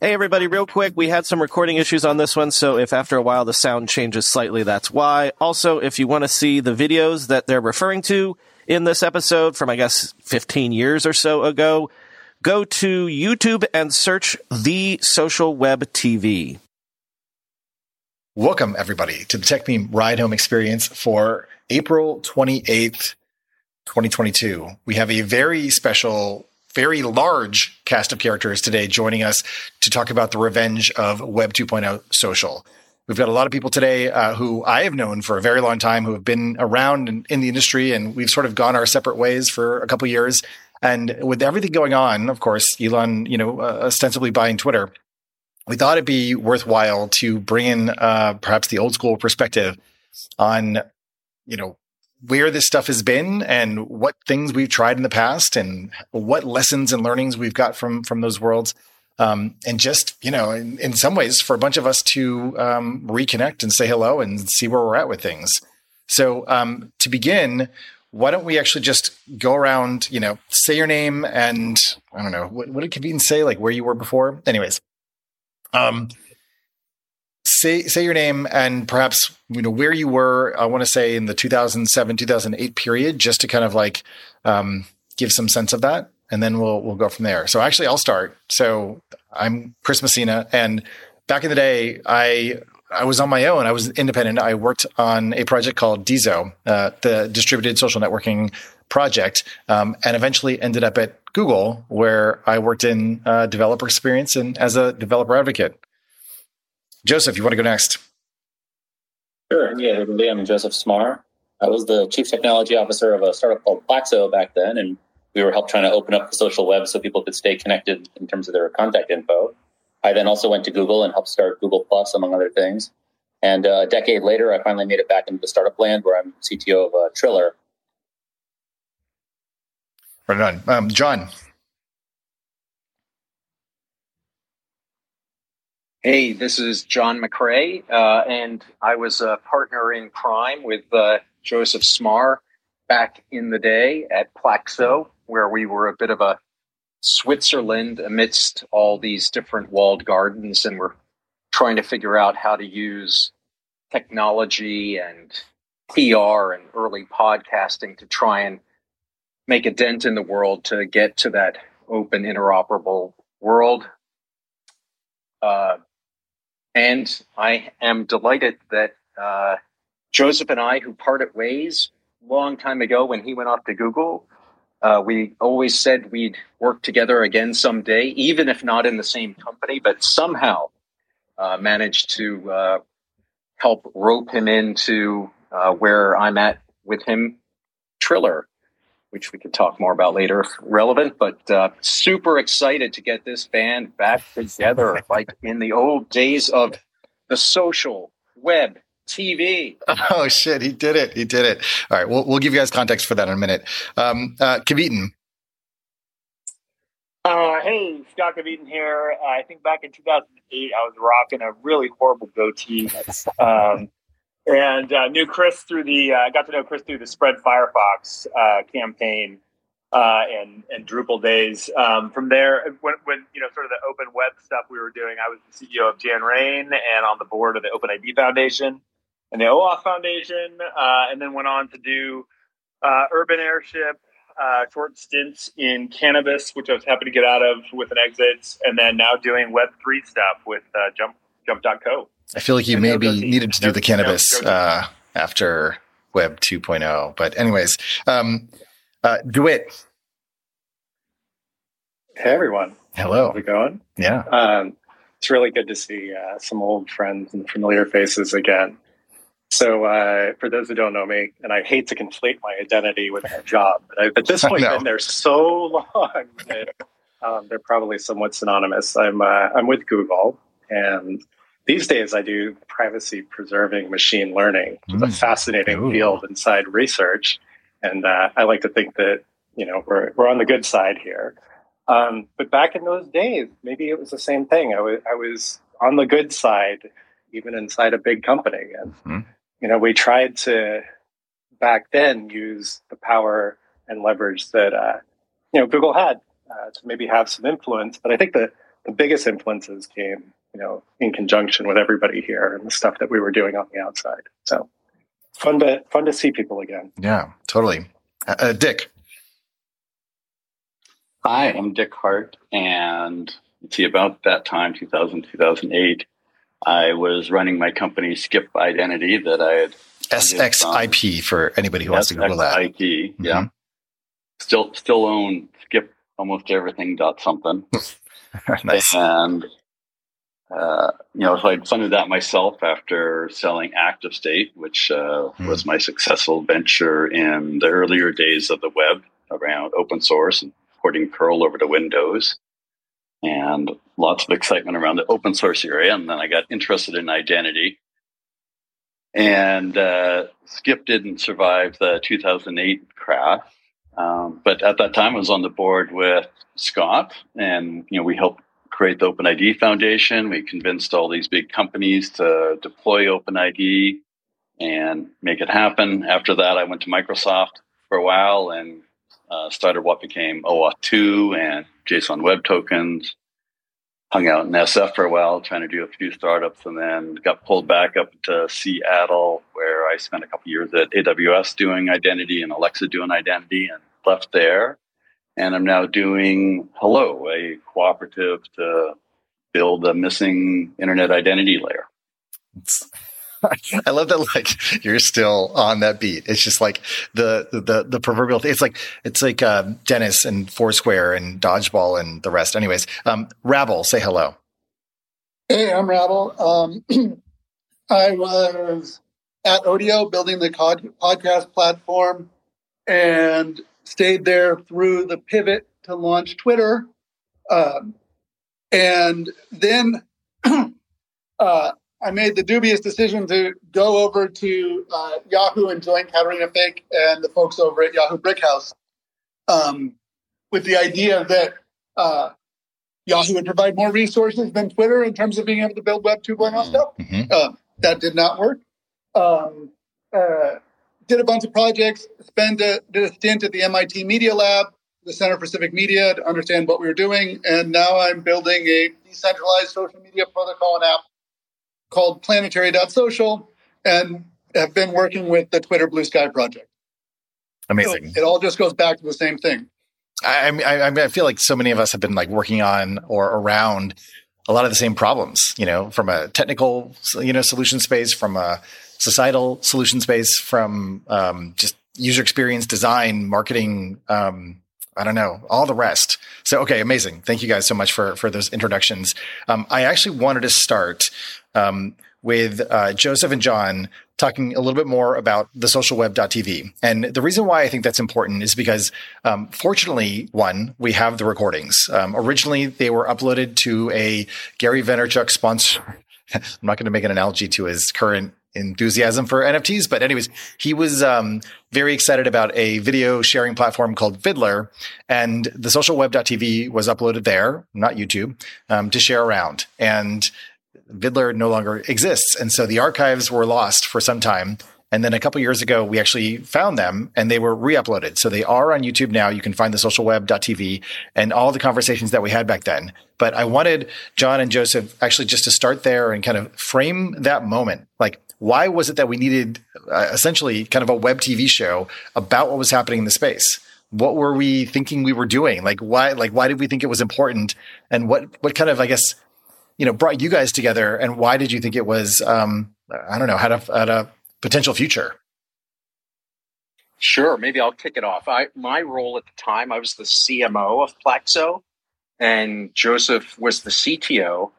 Hey, everybody, real quick. We had some recording issues on this one, so if after a while the sound changes slightly, that's why. Also, if you want to see the videos that they're referring to in this episode from, I guess, 15 years or so ago, go to YouTube and search The Social Web TV. Welcome, everybody, to the Techmeme Ride Home Experience for April 28th, 2022. We have a very special very large cast of characters today joining us to talk about the revenge of Web 2.0 social. We've got a lot of people today uh, who I have known for a very long time, who have been around in, in the industry, and we've sort of gone our separate ways for a couple years. And with everything going on, of course, Elon, you know, uh, ostensibly buying Twitter, we thought it'd be worthwhile to bring in uh, perhaps the old school perspective on, you know, where this stuff has been and what things we've tried in the past and what lessons and learnings we've got from from those worlds. Um, and just you know in, in, some ways for a bunch of us to um, reconnect and say hello and see where we're at with things. So um, to begin why don't we actually just go around you know say your name and i don't know what, what did Kevin say like where you were before. Anyways um say say your name and perhaps you know where you were. I want to say in the 2007 2008 period, just to kind of like um, give some sense of that, and then we'll we'll go from there. So actually, I'll start. So I'm Chris Messina, and back in the day, I I was on my own. I was independent. I worked on a project called DiSo, uh, the distributed social networking project, um, and eventually ended up at Google, where I worked in uh, developer experience and as a developer advocate. Joseph, you want to go next? Sure. Yeah. I'm Joseph Smarr. I was the chief technology officer of a startup called Plaxo back then, and we were helping trying to open up the social web so people could stay connected in terms of their contact info. I then also went to Google and helped start Google Plus, among other things. And uh, a decade later, I finally made it back into the startup land where I'm CTO of uh, Triller. Right on. Um, John. Hey, this is John McCrea, uh, and I was a partner in crime with uh, Joseph Smarr back in the day at Plaxo, where we were a bit of a Switzerland amidst all these different walled gardens, and we're trying to figure out how to use technology and PR and early podcasting to try and make a dent in the world to get to that open, interoperable world. Uh, and I am delighted that uh, Joseph and I, who parted ways long time ago when he went off to Google, uh, we always said we'd work together again someday, even if not in the same company, but somehow uh, managed to uh, help rope him into uh, where I'm at with him, Triller which we could talk more about later if relevant, but uh, super excited to get this band back together like in the old days of the social web TV. Oh shit, he did it. He did it. All right, we'll, we'll give you guys context for that in a minute. Um, uh, Kveton. Uh, hey, Scott Kveton here. Uh, I think back in 2008, I was rocking a really horrible goatee. Um, and uh, knew Chris through the uh, got to know Chris through the Spread Firefox uh, campaign uh, and and Drupal days. Um, from there, when, when, you know sort of the open web stuff we were doing, I was the CEO of Janrain and on the board of the OpenID Foundation and the OAuth Foundation, uh, and then went on to do uh, Urban Airship. short stints in cannabis, which I was happy to get out of with an exit, and then now doing Web three stuff with Jump Jump.co. I feel like you maybe needed to do the cannabis uh, after Web 2.0. But anyways, um, uh, DeWitt. Hey everyone. Hello. How's it going? Yeah. Um, it's really good to see uh, some old friends and familiar faces again. So, uh, for those who don't know me, and I hate to conflate my identity with my job, but I've at this point been there so long that um, they're probably somewhat synonymous. I'm uh, I'm with Google, and these days I do privacy preserving machine learning, which mm. is a mm. fascinating Ooh. field inside research. And uh, I like to think that, you know, we're, we're on the good side here. Um, but back in those days, maybe it was the same thing. I was, I was on the good side, even inside a big company. And, mm. you know, we tried to back then use the power and leverage that uh, you know Google had uh, to maybe have some influence. But I think the the biggest influences came you know in conjunction with everybody here and the stuff that we were doing on the outside. So fun to fun to see people again. Yeah, totally. Uh, uh Dick. Hi, I'm Dick Hardt, and see about that time, 2000, 2008, I was running my company Sxip Identity that I had SXIP for anybody who wants to Google that. SXIP, mm-hmm. yeah. Still, still own Sxip almost everything dot something. nice. And uh, you know, so I funded that myself after selling ActiveState, which uh, hmm. was my successful venture in the earlier days of the web around open source and porting Perl over to Windows and lots of excitement around the open source area. And then I got interested in identity. And uh, Sxip didn't survive the 2008 crash. Um, but at that time, I was on the board with Scott, and you know we helped create the OpenID Foundation. We convinced all these big companies to deploy OpenID and make it happen. After that, I went to Microsoft for a while and uh, started what became OAuth 2 and JSON Web Tokens. Hung out in SF for a while, trying to do a few startups, and then got pulled back up to Seattle, where I spent a couple years at AWS doing identity and Alexa doing identity, and left there. And I'm now doing Hello, a cooperative to build a missing internet identity layer. I love that like you're still on that beat. It's just like the the the proverbial thing. It's like it's like uh, Dennis and Foursquare and Dodgeball and the rest. Anyways, um, Rabble, say hello. Hey, I'm Rabble. Um, I was at Odeo building the podcast platform and stayed there through the pivot to launch Twitter. Um, and then uh, I made the dubious decision to go over to uh, Yahoo and join Caterina Fake and the folks over at Yahoo Brickhouse um, with the idea that uh, Yahoo would provide more resources than Twitter in terms of being able to build Web 2.0 stuff. Mm-hmm. Uh, that did not work. Um, uh, did a bunch of projects, spent a, did a stint at the MIT Media Lab, the Center for Civic Media to understand what we were doing. And now I'm building a decentralized social media protocol and app called planetary.social and have been working with the Twitter Blue Sky project. Amazing. So it all just goes back to the same thing. I, I, I feel like so many of us have been like working on or around a lot of the same problems, you know, from a technical, you know, solution space, from a societal solution space, from um, just user experience design, marketing, um, I don't know, all the rest. So, okay, amazing. Thank you guys so much for for those introductions. Um, I actually wanted to start um, with uh, Joseph and John talking a little bit more about the social web.tv. And the reason why I think that's important is because, um, fortunately, one, we have the recordings. Um, originally, they were uploaded to a Gary Vaynerchuk sponsor. I'm not going to make an analogy to his current enthusiasm for NFTs. But anyways, he was um, very excited about a video sharing platform called Viddler, and the social web.tv was uploaded there, not YouTube, um, to share around. And Viddler no longer exists, and so the archives were lost for some time. And then a couple years ago, we actually found them and they were re-uploaded. So they are on YouTube now. You can find the socialweb.tv and all the conversations that we had back then. But I wanted John and Joseph actually just to start there and kind of frame that moment. Like, why was it that we needed uh, essentially kind of a web TV show about what was happening in the space? What were we thinking we were doing? Like why like why did we think it was important? And what what kind of I guess you know brought you guys together? And why did you think it was um, I don't know had a had a potential future? Sure, maybe I'll kick it off. I my role at the time I was the CMO of Plaxo, and Joseph was the CTO.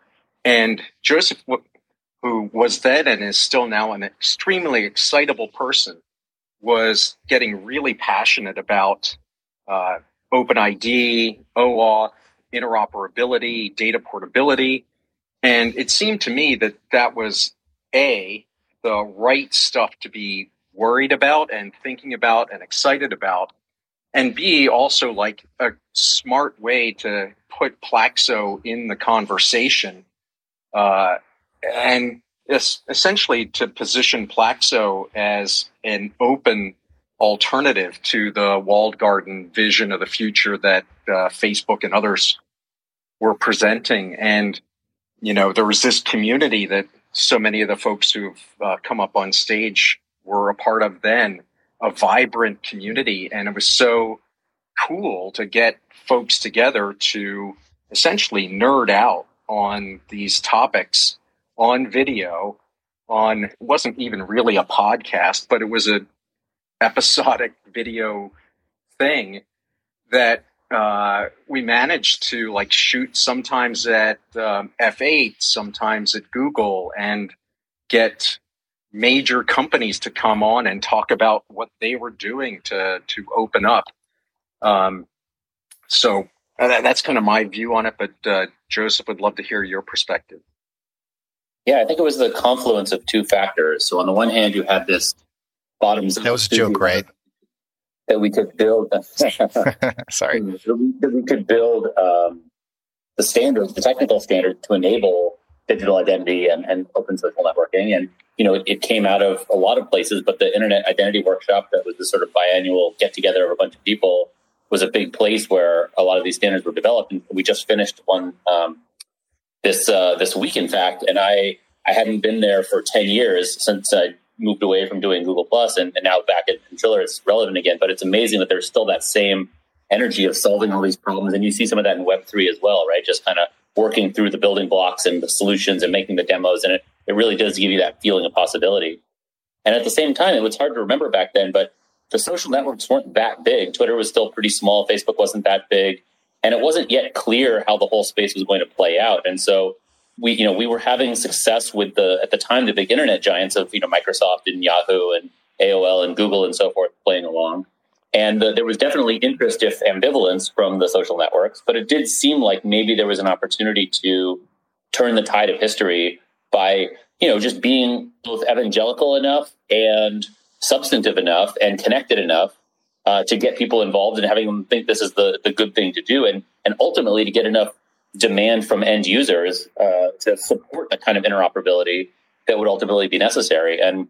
And Joseph who was then and is still now an extremely excitable person, was getting really passionate about uh, OpenID, OAuth, interoperability, data portability. And it seemed to me that that was A, the right stuff to be worried about and thinking about and excited about. And B, also like a smart way to put Plaxo in the conversation. Uh, and essentially to position Plaxo as an open alternative to the walled garden vision of the future that uh, Facebook and others were presenting. And, you know, there was this community that so many of the folks who've uh, come up on stage were a part of then, a vibrant community. And it was so cool to get folks together to essentially nerd out on these topics on video on wasn't even really a podcast but it was a episodic video thing that uh, we managed to like shoot sometimes at um, F8, sometimes at Google, and get major companies to come on and talk about what they were doing to to open up. Um, so uh, that's kind of my view on it. But uh, Joseph would love to hear your perspective. Yeah, I think it was the confluence of two factors. So on the one hand, you had this bottoms. That was a joke, right? That we could build. Sorry. That we could build um, the standards, the technical standards to enable digital identity and, and open social networking. And, you know, it, it, came out of a lot of places, but the Internet Identity Workshop, that was the sort of biannual get together of a bunch of people, was a big place where a lot of these standards were developed. And we just finished one um, this uh, this week, in fact. And I, I hadn't been there for 10 years since I moved away from doing Google Plus and, and now back at Triller, it's relevant again. But it's amazing that there's still that same energy of solving all these problems. And you see some of that in Web3 as well, right? Just kind of working through the building blocks and the solutions and making the demos. And it, it really does give you that feeling of possibility. And at the same time, it was hard to remember back then, but the social networks weren't that big. Twitter was still pretty small. Facebook wasn't that big. And it wasn't yet clear how the whole space was going to play out. And so we, you know, we were having success with the, at the time, the big internet giants of, you know, Microsoft and Yahoo and AOL and Google and so forth playing along. And uh, there was definitely interest, if ambivalence, from the social networks. But it did seem like maybe there was an opportunity to turn the tide of history by, you know, just being both evangelical enough and substantive enough and connected enough uh, to get people involved and having them think this is the, the good thing to do. And, and ultimately to get enough demand from end users uh, to support the kind of interoperability that would ultimately be necessary. And,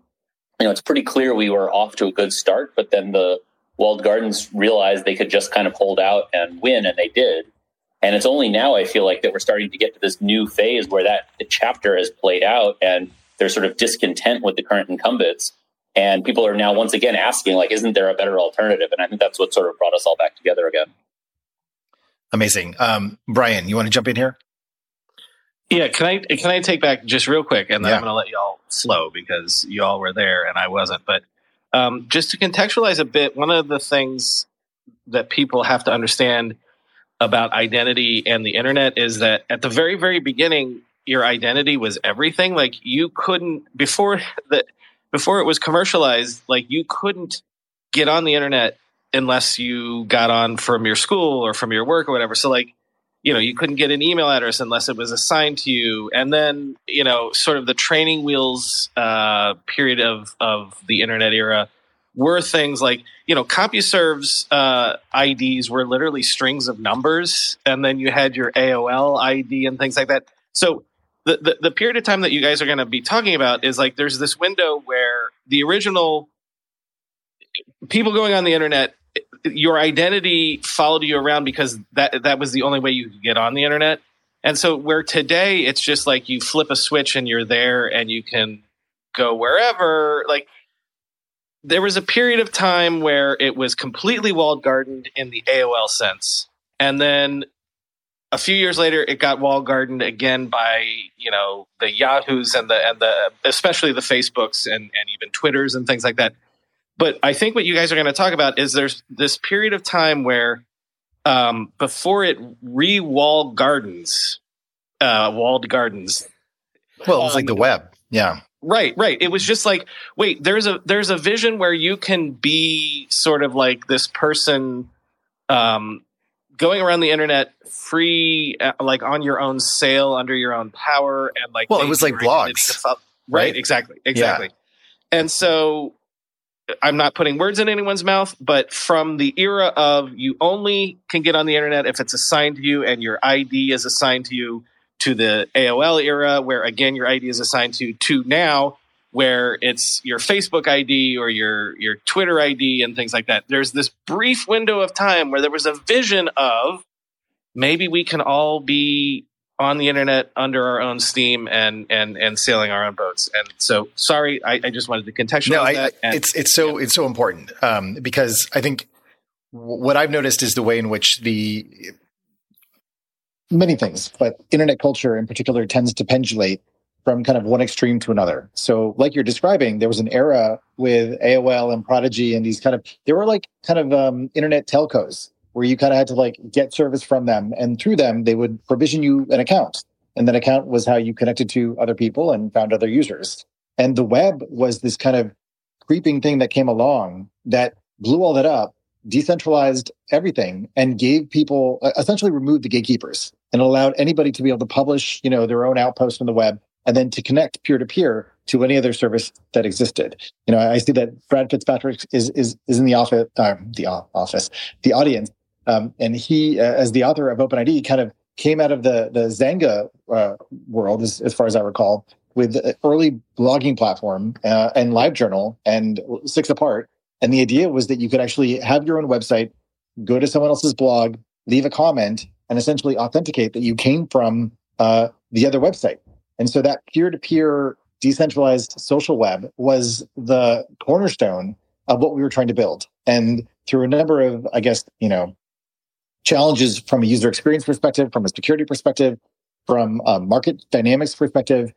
you know, it's pretty clear we were off to a good start, but then the walled gardens realized they could just kind of hold out and win, and they did. And it's only now I feel like that we're starting to get to this new phase where that chapter has played out and there's sort of discontent with the current incumbents. And people are now once again asking, like, isn't there a better alternative? And I think that's what sort of brought us all back together again. Amazing. Um, Brian, you want to jump in here? Yeah, can I can I take back just real quick, and then yeah. I'm going to let y'all slow because y'all were there and I wasn't. But um, just to contextualize a bit, one of the things that people have to understand about identity and the internet is that at the very, very beginning, your identity was everything. Like you couldn't before that before it was commercialized, like you couldn't get on the internet unless you got on from your school or from your work or whatever. So like you know you couldn't get an email address unless it was assigned to you and then you know sort of the training wheels uh, period of of the internet era were things like you know CompuServe's uh, IDs were literally strings of numbers, and then you had your AOL ID and things like that. So the the, period of time that you guys are going to be talking about is like there's this window where the original people going on the internet your identity followed you around because that that was the only way you could get on the internet. And so where today it's just like you flip a switch and you're there and you can go wherever like there was a period of time where it was completely walled gardened in the AOL sense. And then a few years later it got wall gardened again by, you know, the Yahoos and the and the especially the Facebooks and, and even Twitters and things like that but I think what you guys are going to talk about is there's this period of time where um, before it re-walled gardens, uh, walled gardens. Well, it was um, like the web. Yeah. Right, right. It was just like, wait, there's a there's a vision where you can be sort of like this person um, going around the internet free, uh, like on your own sail, under your own power, and like well, it was like blogs, right? right? Exactly, exactly. Yeah. And so I'm not putting words in anyone's mouth, but from the era of you only can get on the internet if it's assigned to you and your ID is assigned to you to the AOL era, where again your ID is assigned to you, to now where it's your Facebook ID or your your Twitter ID and things like that. There's this brief window of time where there was a vision of maybe we can all be on the internet under our own steam and and and sailing our own boats. And so, sorry, I, I just wanted to contextualize no, I, that. And, it's it's so yeah. it's so important um, because I think what I've noticed is the way in which the many things, but internet culture in particular tends to pendulate from kind of one extreme to another. So, like you're describing, there was an era with AOL and Prodigy and these kind of, they were like kind of um, internet telcos where you kind of had to like get service from them. And through them, they would provision you an account. And that account was how you connected to other people and found other users. And the web was this kind of creeping thing that came along that blew all that up, decentralized everything, and gave people essentially removed the gatekeepers and allowed anybody to be able to publish, you know, their own outpost on the web and then to connect peer to peer to any other service that existed. You know, I see that Brad Fitzpatrick is is is in the office, uh, the office, the audience, um, and he, uh, as the author of OpenID, kind of came out of the the Xanga uh, world, as, as far as I recall, with early blogging platform uh, and LiveJournal and Six Apart. And the idea was that you could actually have your own website, go to someone else's blog, leave a comment, and essentially authenticate that you came from uh, the other website. And so that peer to peer decentralized social web was the cornerstone of what we were trying to build. And through a number of, I guess, you know, challenges from a user experience perspective, from a security perspective, from a market dynamics perspective,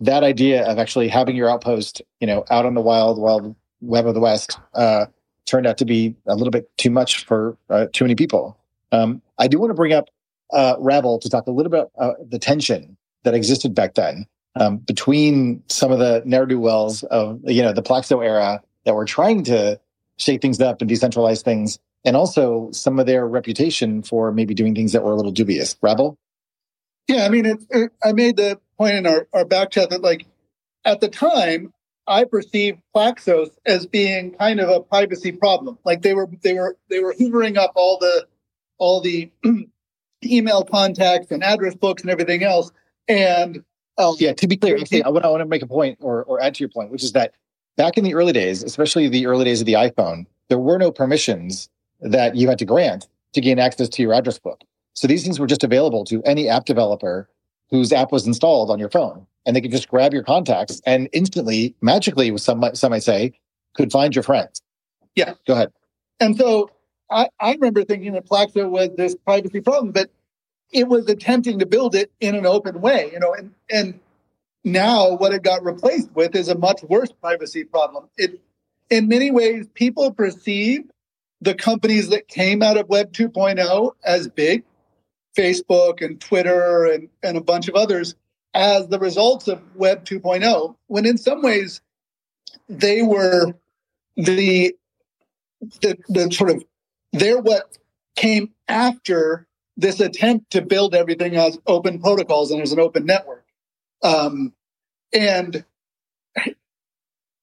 that idea of actually having your outpost, you know, out on the wild, wild web of the West, uh, turned out to be a little bit too much for uh, too many people. Um, I do want to bring up uh, Rabble to talk a little bit about uh, the tension that existed back then um, between some of the ne'er do wells of you know the Plaxo era that were trying to shake things up and decentralize things, and also some of their reputation for maybe doing things that were a little dubious. Rabble. Yeah, I mean, it, it, I made the point in our, our back chat that like at the time I perceived Plaxos as being kind of a privacy problem. Like they were they were they were hoovering up all the all the email contacts and address books and everything else and um, yeah, to be clear, I want, I want to make a point or, or add to your point, which is that back in the early days, especially the early days of the iPhone, there were no permissions that you had to grant to gain access to your address book. So these things were just available to any app developer whose app was installed on your phone. And they could just grab your contacts and instantly, magically, some, some might say, could find your friends. Yeah. Go ahead. And so I, I remember thinking that Plaxo was this privacy problem, but it was attempting to build it in an open way, you know, and, and now what it got replaced with is a much worse privacy problem. It, in many ways, people perceive the companies that came out of Web 2.0 as big, Facebook and Twitter and, and a bunch of others, as the results of Web 2.0, when in some ways they were the, the, the sort of, they're what came after this attempt to build everything as open protocols and as an open network. Um, and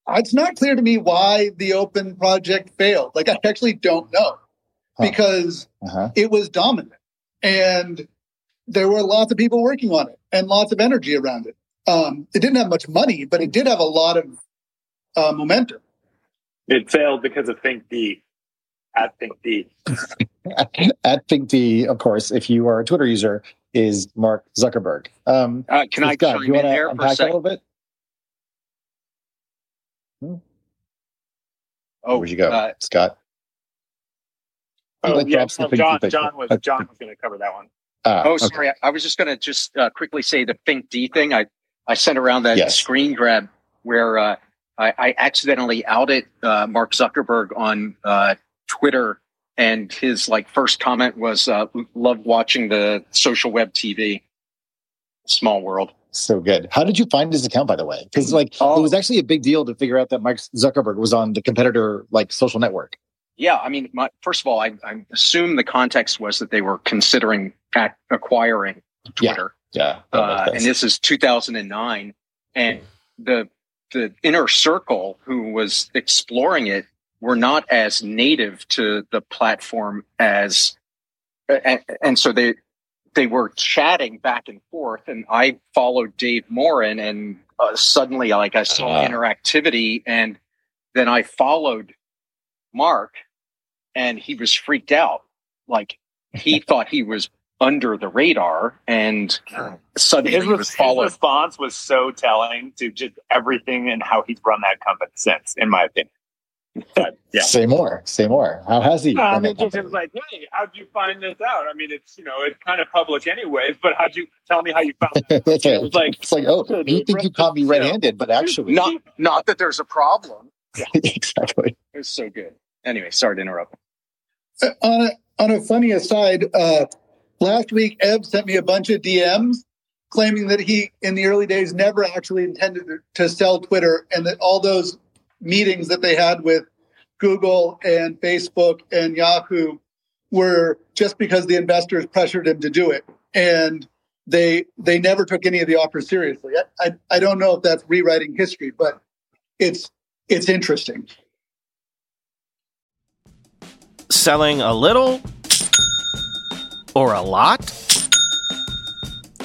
it's not clear to me why the open project failed. Like, I actually don't know huh. because uh-huh. it was dominant and there were lots of people working on it and lots of energy around it. Um, it didn't have much money, but it did have a lot of uh, momentum. It failed because of finkd at finkd. at finkd, of course, if you are a Twitter user, is Mark Zuckerberg. Um, uh, can I Scott, chime in there for a, a little bit? Hmm? Oh, where'd you go, uh, Scott? Oh, like yeah, no, John, John was John was going to cover that one. Uh, oh, sorry. Okay. I was just going to just uh, quickly say the finkd thing. I I sent around that yes. screen grab where uh, I, I, accidentally outed uh, Mark Zuckerberg on uh, Twitter, and his like first comment was, uh, "Love watching the social web TV." Small world. So good. How did you find his account, by the way? Because like oh. it was actually a big deal to figure out that Mark Zuckerberg was on the competitor like social network. Yeah, I mean, my, first of all, I, I, assume the context was that they were considering acquiring Twitter. Yeah, yeah uh, and this is 2009, and the the inner circle who was exploring it were not as native to the platform as and, and so they they were chatting back and forth, and I followed Dave Morin, and uh, suddenly, like I saw uh. interactivity, and then I followed Mark, and he was freaked out, like he thought he was under the radar, and suddenly his, was his response was so telling to just everything and how he's run that company since, in my opinion. But, yeah. Say more. Say more. How has he? I mean, just was like, hey, how'd you find this out? I mean, it's you know, it's kind of public anyways. But how'd you tell me how you found it? That's it was like, it's like, oh, you think you caught me red-handed, but actually, not not that there's a problem. Yeah. exactly. It was so good. Anyway, sorry to interrupt. Uh, on a on a funny aside, uh, last week Ev sent me a bunch of DMs claiming that he, in the early days, never actually intended to sell Twitter, and that all those meetings that they had with Google and Facebook and Yahoo were just because the investors pressured him to do it. And they they never took any of the offers seriously. I, I, I don't know if that's rewriting history, but it's it's interesting. Selling a little or a lot?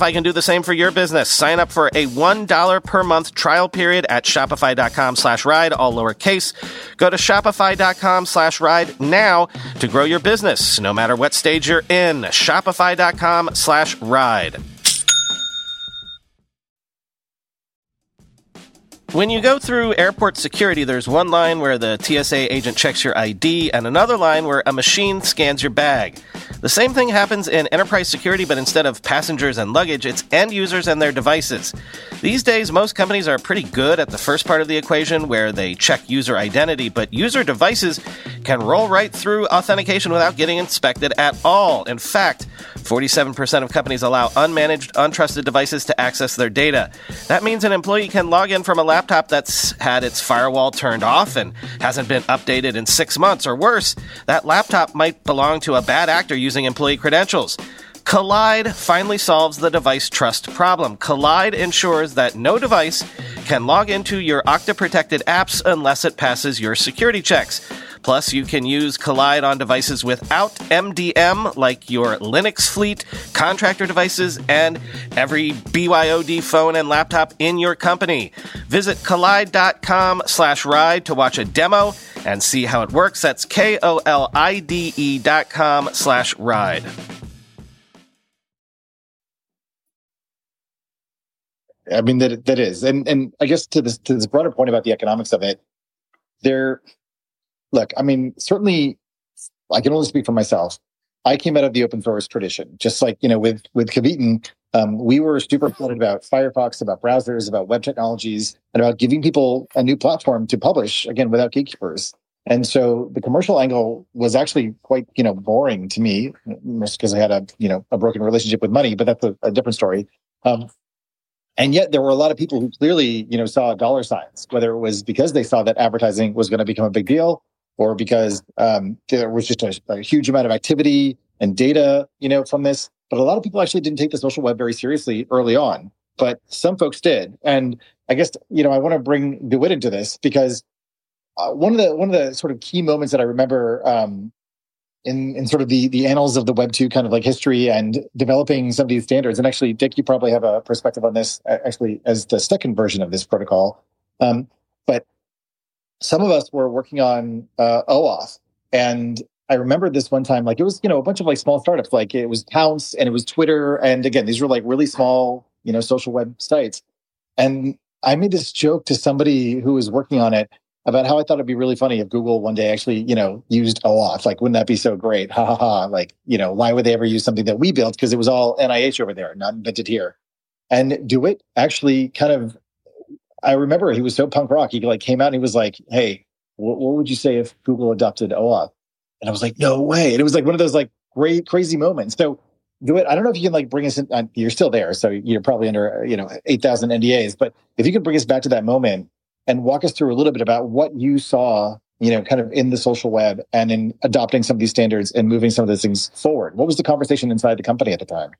can do the same for your business. Sign up for a $1 per month trial period at shopify.com slash ride, all lowercase. Go to shopify.com slash ride now to grow your business, no matter what stage you're in. Shopify.com slash ride. When you go through airport security, there's one line where the TSA agent checks your ID and another line where a machine scans your bag. The same thing happens in enterprise security, but instead of passengers and luggage, it's end users and their devices. These days, most companies are pretty good at the first part of the equation where they check user identity, but user devices can roll right through authentication without getting inspected at all. In fact, 47% of companies allow unmanaged, untrusted devices to access their data. That means an employee can log in from a laptop that's had its firewall turned off and hasn't been updated in six months, or worse, that laptop might belong to a bad actor using using employee credentials. Kolide finally solves the device trust problem. Kolide ensures that no device can log into your Okta protected apps unless it passes your security checks. Plus, you can use Kolide on devices without MDM, like your Linux fleet, contractor devices, and every BYOD phone and laptop in your company. Visit kolide.com slash ride to watch a demo and see how it works. That's K-O-L-I-D-E dot com slash ride. I mean that that is, and and I guess to this to this broader point about the economics of it, there. Look, I mean, certainly, I can only speak for myself. I came out of the open source tradition, just like you know, with with Kveton, um, we were super excited about Firefox, about browsers, about web technologies, and about giving people a new platform to publish again without gatekeepers. And so the commercial angle was actually quite, you know, boring to me, just because I had a, you know, a broken relationship with money. But that's a, a different story. Um, and yet there were a lot of people who clearly, you know, saw dollar signs, whether it was because they saw that advertising was going to become a big deal, or because um, there was just a, a huge amount of activity and data, you know, from this. But a lot of people actually didn't take the social web very seriously early on, but some folks did. And I guess, you know, I want to bring DeWitt into this because uh, one of the one of the sort of key moments that I remember um, in in sort of the the annals of the Web two kind of like history and developing some of these standards. And actually, Dick, you probably have a perspective on this actually as the second version of this protocol. Um, but some of us were working on uh, OAuth, and I remember this one time, like it was, you know, a bunch of like small startups, like it was Pownce and it was Twitter. And again, these were like really small, you know, social web sites. And I made this joke to somebody who was working on it. about how I thought it'd be really funny if Google one day actually, you know, used OAuth. Like, wouldn't that be so great? Ha ha ha. Like, you know, why would they ever use something that we built? Because it was all NIH over there, not invented here. And DeWitt actually kind of, I remember he was so punk rock. He like came out and he was like, hey, what, what would you say if Google adopted OAuth? And I was like, no way. And it was like one of those like great, crazy moments. So DeWitt. I don't know if you can like bring us in. Uh, you're still there, so you're probably under you know eight thousand NDAs. But if you could bring us back to that moment and walk us through a little bit about what you saw, you know, kind of in the social web and in adopting some of these standards and moving some of those things forward. What was the conversation inside the company at the time?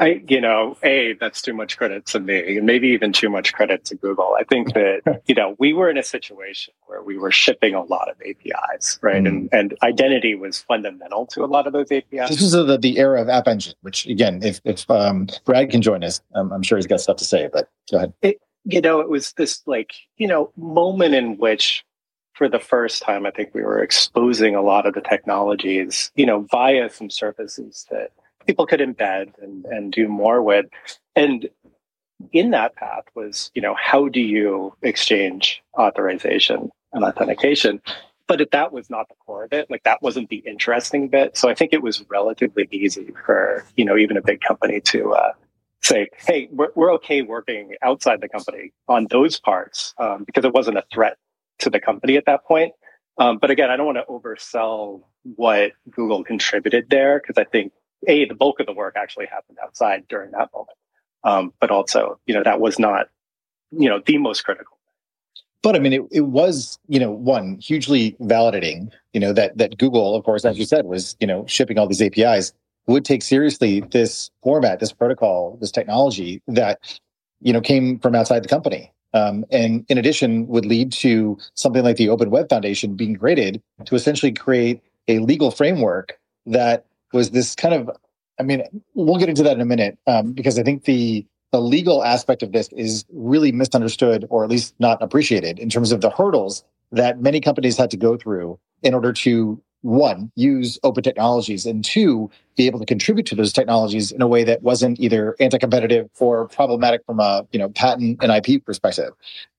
I, you know, a that's too much credit to me, and maybe even too much credit to Google. I think that you know we were in a situation where we were shipping a lot of APIs, right, mm. and and identity was fundamental to a lot of those APIs. This was the, the era of App Engine, which again, if if um, Brad can join us, um, I'm sure he's got stuff to say. But go ahead. It, you know, it was this like you know moment in which for the first time, I think we were exposing a lot of the technologies, you know, via some services that people could embed and, and do more with. And in that path was, you know, how do you exchange authorization and authentication? But that was not the core of it. Like that wasn't the interesting bit. So I think it was relatively easy for, you know, even a big company to uh, say, hey, we're, we're okay working outside the company on those parts um, because it wasn't a threat to the company at that point. Um, but again, I don't want to oversell what Google contributed there because I think a the bulk of the work actually happened outside during that moment. Um, but also you know that was not you know the most critical. But i mean it, it was you know one hugely validating you know that that google of course as you said was you know shipping all these apis would take seriously this format this protocol this technology that you know came from outside the company. Um, and in addition would lead to something like the open web foundation being created to essentially create a legal framework that was this kind of I mean, we'll get into that in a minute um, because I think the the legal aspect of this is really misunderstood or at least not appreciated in terms of the hurdles that many companies had to go through in order to one use open technologies and two be able to contribute to those technologies in a way that wasn't either anti-competitive or problematic from a you know patent and ip perspective.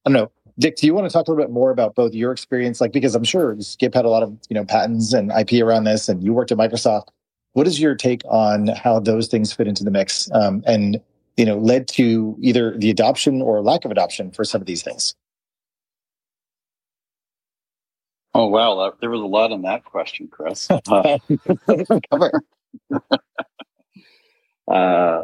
I don't know. Dick do you want to talk a little bit more about both your experience? Like because i'm sure Sxip had a lot of you know patents and ip around this and you worked at microsoft what is your take on how those things fit into the mix um, and you know led to either the adoption or lack of adoption for some of these things? Oh wow, there was a lot in that question, Chris. Uh, uh,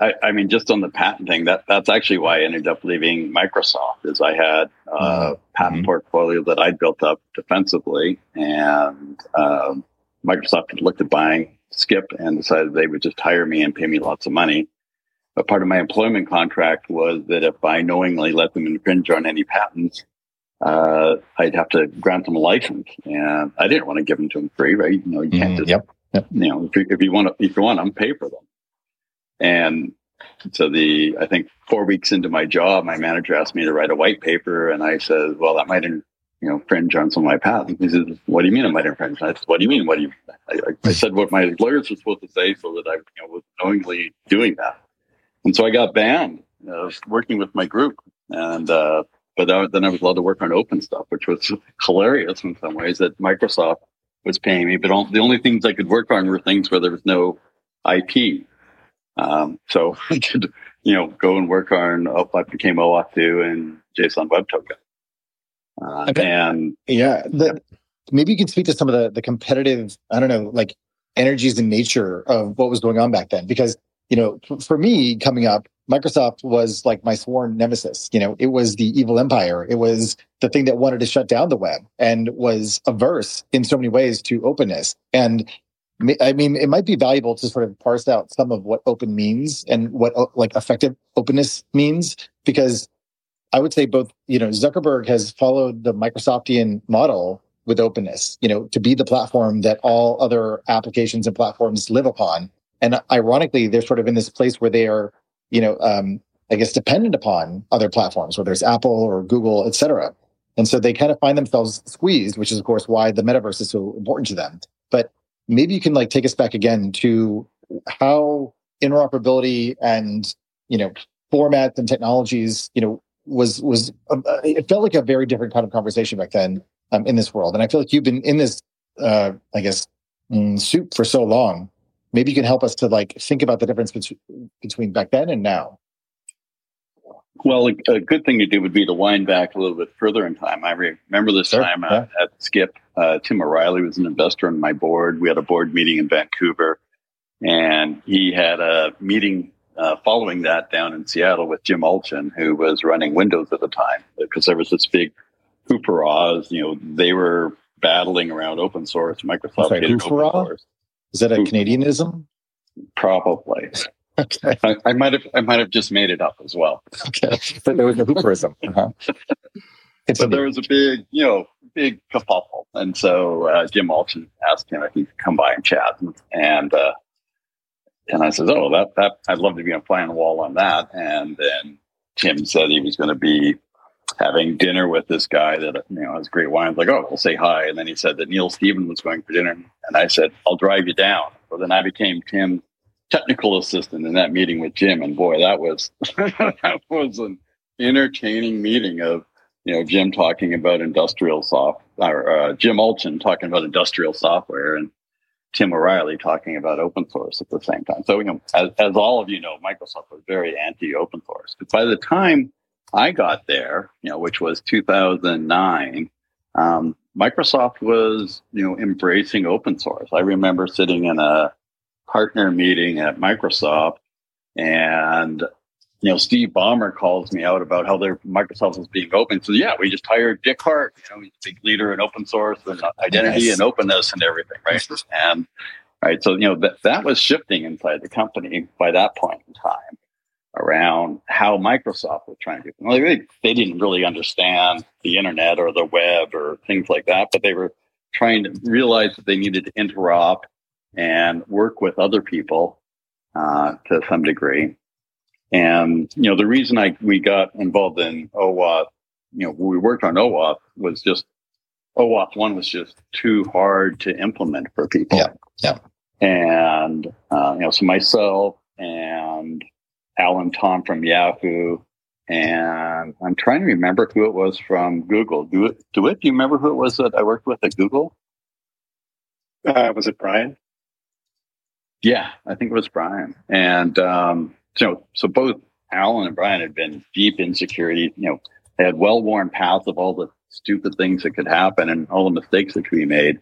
I, I, mean, just on the patent thing, that that's actually why I ended up leaving Microsoft. Is I had a mm-hmm. patent portfolio that I built up defensively, and um, Microsoft had looked at buying Sxip and decided they would just hire me and pay me lots of money. But part of my employment contract was that if I knowingly let them infringe on any patents, uh, I'd have to grant them a license, and I didn't want to give them to them free, right? You know, you can't mm, just, yep, yep. you know, if you, if you want to, if you want them, pay for them. And so the, I think four weeks into my job, my manager asked me to write a white paper, and I said, well, that might you know, infringe on some of my patents. He says, what do you mean I might infringe? I said, what do you mean? What do you, I, I said what my lawyers were supposed to say so that I you know, was knowingly doing that. And so I got banned I was working with my group. And, uh, but then I was allowed to work on open stuff, which was hilarious in some ways that Microsoft was paying me, but all, the only things I could work on were things where there was no IP. Um, so I could, you know, go and work on, oh, I became OAuth 2 and JSON Web Token. Uh, okay. And yeah, the, maybe you can speak to some of the the competitive, I don't know, like energies and nature of what was going on back then. Because you know, for me coming up, Microsoft was like my sworn nemesis. You know, it was the evil empire. It was the thing that wanted to shut down the web and was averse in so many ways to openness. And I mean, it might be valuable to sort of parse out some of what open means and what like effective openness means, because I would say both, you know, Zuckerberg has followed the Microsoftian model with openness, you know, to be the platform that all other applications and platforms live upon. And ironically, they're sort of in this place where they are, you know, um, I guess dependent upon other platforms, whether it's Apple or Google, et cetera. And so they kind of find themselves squeezed, which is of course why the metaverse is so important to them. But maybe you can like take us back again to how interoperability and, you know, formats and technologies, you know, was was uh, it felt like a very different kind of conversation back then um, in this world. And I feel like you've been in this, uh, I guess, mm, soup for so long. Maybe you can help us to like think about the difference between, between back then and now. Well, a, a, good thing to do would be to wind back a little bit further in time. I remember this sure, time uh, yeah. at Sxip. Uh, Tim O'Reilly was an investor on my board. We had a board meeting in Vancouver, and he had a meeting uh, following that down in Seattle with Jim Allchin, who was running Windows at the time, because there was this big hoopla. You know, they were battling around open source. Microsoft sorry, open source. Is that a Canadianism? Probably. Okay. I, I, might have I might have just made it up as well. Okay. But there was a hooperism. Uh-huh. but there was a big, you know, big kerfuffle. And so uh, Jim Allchin asked him if he could come by and chat. And, and uh, and I said, "Oh, that that I'd love to be a fly on the wall on that." And then Tim said he was going to be having dinner with this guy that you know has great wine. Like, oh, we'll say hi. And then he said that Neil Stephen was going for dinner, and I said, "I'll drive you down." So then I became Tim's technical assistant in that meeting with Jim, and boy, that was that was an entertaining meeting of you know Jim talking about industrial soft or uh, Jim Allchin talking about industrial software and Tim O'Reilly talking about open source at the same time. So, you know, as, as all of you know, Microsoft was very anti open source. But by the time I got there, you know, which was 2009, um, Microsoft was, you know, embracing open source. I remember sitting in a partner meeting at Microsoft and you know, Steve Ballmer calls me out about how their Microsoft is being open. So yeah, we just hired Dick Hardt, you know, he's a big leader in open source and identity nice. and openness and everything, right? and right, so you know that that was shifting inside the company by that point in time around how Microsoft was trying to do. Well, they, they didn't really understand the internet or the web or things like that, but they were trying to realize that they needed to interop and work with other people uh, to some degree and, you know, the reason I, we got involved in OAuth, you know, we worked on OAuth was just OAuth one was just too hard to implement for people. Yeah. Yeah. And, uh, you know, so myself and Allen Tom from Yahoo, and I'm trying to remember who it was from Google. Do it, do it. Do you remember who it was that I worked with at Google? Uh, was it Brian? Yeah, I think it was Brian. And, um, know, so both Alan and Brian had been deep in security. You know, they had well worn paths of all the stupid things that could happen and all the mistakes that could be made.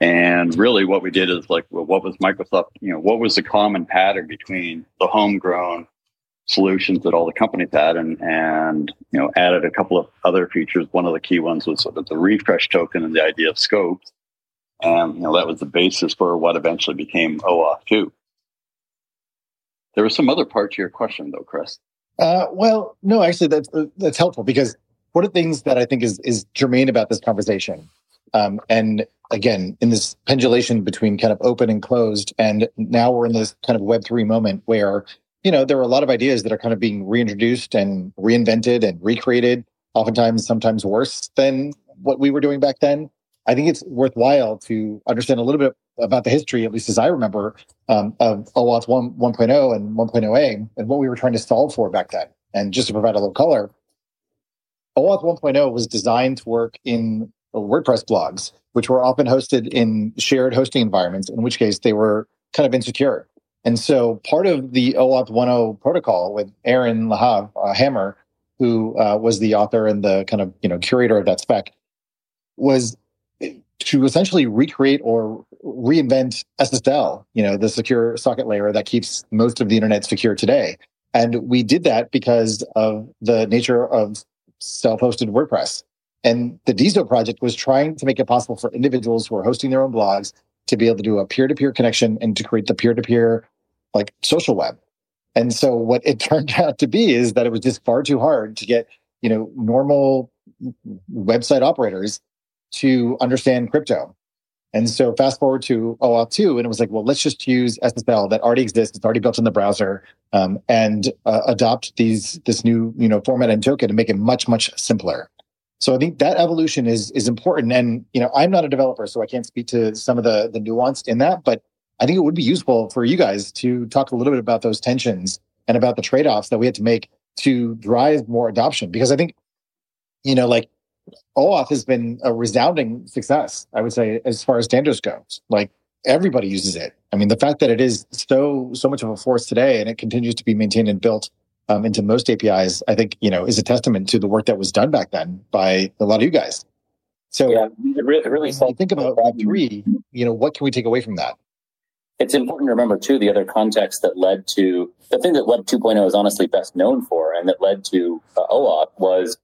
And really, what we did is like, well, what was Microsoft? You know, what was the common pattern between the homegrown solutions that all the companies had, and and you know, added a couple of other features. One of the key ones was sort of the refresh token and the idea of scopes. And you know, that was the basis for what eventually became OAuth 2. There was some other part to your question, though, Chris. Uh, well, no, actually, that's that's helpful because one of the things that I think is is germane about this conversation, um, and again, in this pendulation between kind of open and closed, and now we're in this kind of Web three moment where you know there are a lot of ideas that are kind of being reintroduced and reinvented and recreated, oftentimes sometimes worse than what we were doing back then. I think it's worthwhile to understand a little bit about the history, at least as I remember, um, of OAuth 1, 1.0 and 1.0a and what we were trying to solve for back then. And just to provide a little color, OAuth 1.0 was designed to work in WordPress blogs, which were often hosted in shared hosting environments, in which case they were kind of insecure. And so part of the OAuth 1.0 protocol with Eran Lahav, uh, Hammer, who uh, was the author and the kind of you know curator of that spec, was to essentially recreate or reinvent SSL, you know, the secure socket layer that keeps most of the internet secure today. And we did that because of the nature of self-hosted WordPress. And the DiSo project was trying to make it possible for individuals who are hosting their own blogs to be able to do a peer-to-peer connection and to create the peer-to-peer like social web. And so what it turned out to be is that it was just far too hard to get, you know, normal website operators to understand crypto. And so fast forward to OAuth 2, and it was like, well, let's just use SSL that already exists. It's already built in the browser um, and uh, adopt these this new you know format and token and make it much much simpler. So I think that evolution is is important. And you know, I'm not a developer, so I can't speak to some of the the nuance in that. But I think it would be useful for you guys to talk a little bit about those tensions and about the trade offs that we had to make to drive more adoption because I think, you know, like OAuth has been a resounding success, I would say, as far as standards goes. Like everybody uses it. I mean, the fact that it is so so much of a force today and it continues to be maintained and built um, into most APIs, I think you know is a testament to the work that was done back then by a lot of you guys. So yeah, it really, it really think about Web three. You know, what can we take away from that? It's important to remember too the other context that led to the thing that Web 2.0 is honestly best known for, and that led to uh, OAuth was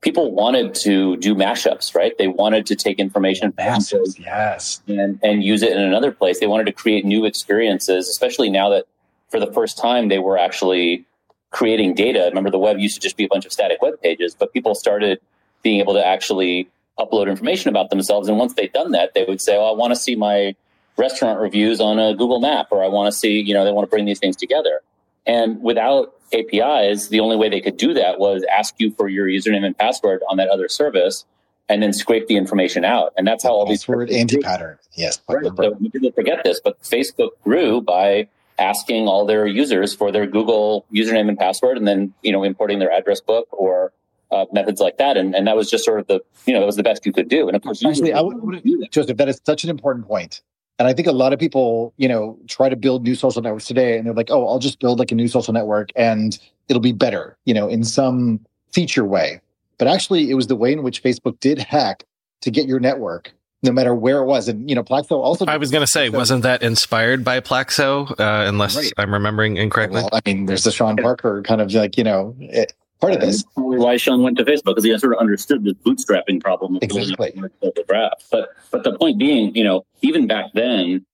people wanted to do mashups, right? They wanted to take information mashups, yes, and and use it in another place. They wanted to create new experiences, especially now that for the first time they were actually creating data. Remember, the web used to just be a bunch of static web pages, but people started being able to actually upload information about themselves. And once they'd done that, they would say, "Oh, I want to see my restaurant reviews on a Google map, or I want to see, you know, they want to bring these things together." And without APIs, the only way they could do that was ask you for your username and password on that other service and then scrape the information out. And that's how all these word anti-pattern. Yes. Right. So people forget this, but Facebook grew by asking all their users for their Google username and password and then, you know, importing their address book or uh, methods like that. And, and that was just sort of the, you know, that was the best you could do. And of course, actually, I would, would Joseph, that is such an important point. And I think a lot of people, you know, try to build new social networks today and they're like, oh, I'll just build like a new social network and it'll be better, you know, in some feature way. But actually, it was the way in which Facebook did hack to get your network, no matter where it was. And, you know, Plaxo also. I was going to say, wasn't that inspired by Plaxo, uh, unless right. I'm remembering incorrectly? Well, I mean, there's the Sean Parker kind of like, you know, it, part of this. That's probably why Sean went to Facebook because he sort of understood the bootstrapping problem. Exactly. The graph. But but the point being, you know, even back then,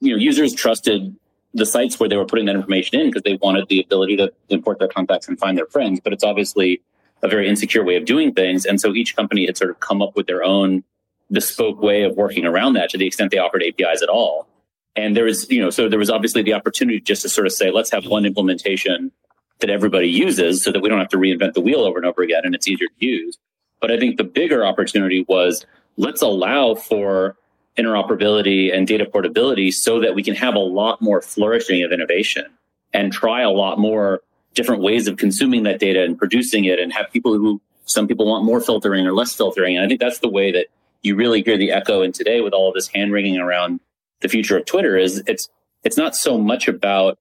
you know, users trusted the sites where they were putting that information in because they wanted the ability to import their contacts and find their friends. But it's obviously a very insecure way of doing things, and so each company had sort of come up with their own bespoke way of working around that to the extent they offered APIs at all. And there was, you know, so there was obviously the opportunity just to sort of say, let's have one implementation that everybody uses so that we don't have to reinvent the wheel over and over again and it's easier to use. But I think the bigger opportunity was let's allow for interoperability and data portability so that we can have a lot more flourishing of innovation and try a lot more different ways of consuming that data and producing it and have people who some people want more filtering or less filtering. And I think that's the way that you really hear the echo in today with all of this hand wringing around the future of Twitter is it's it's not so much about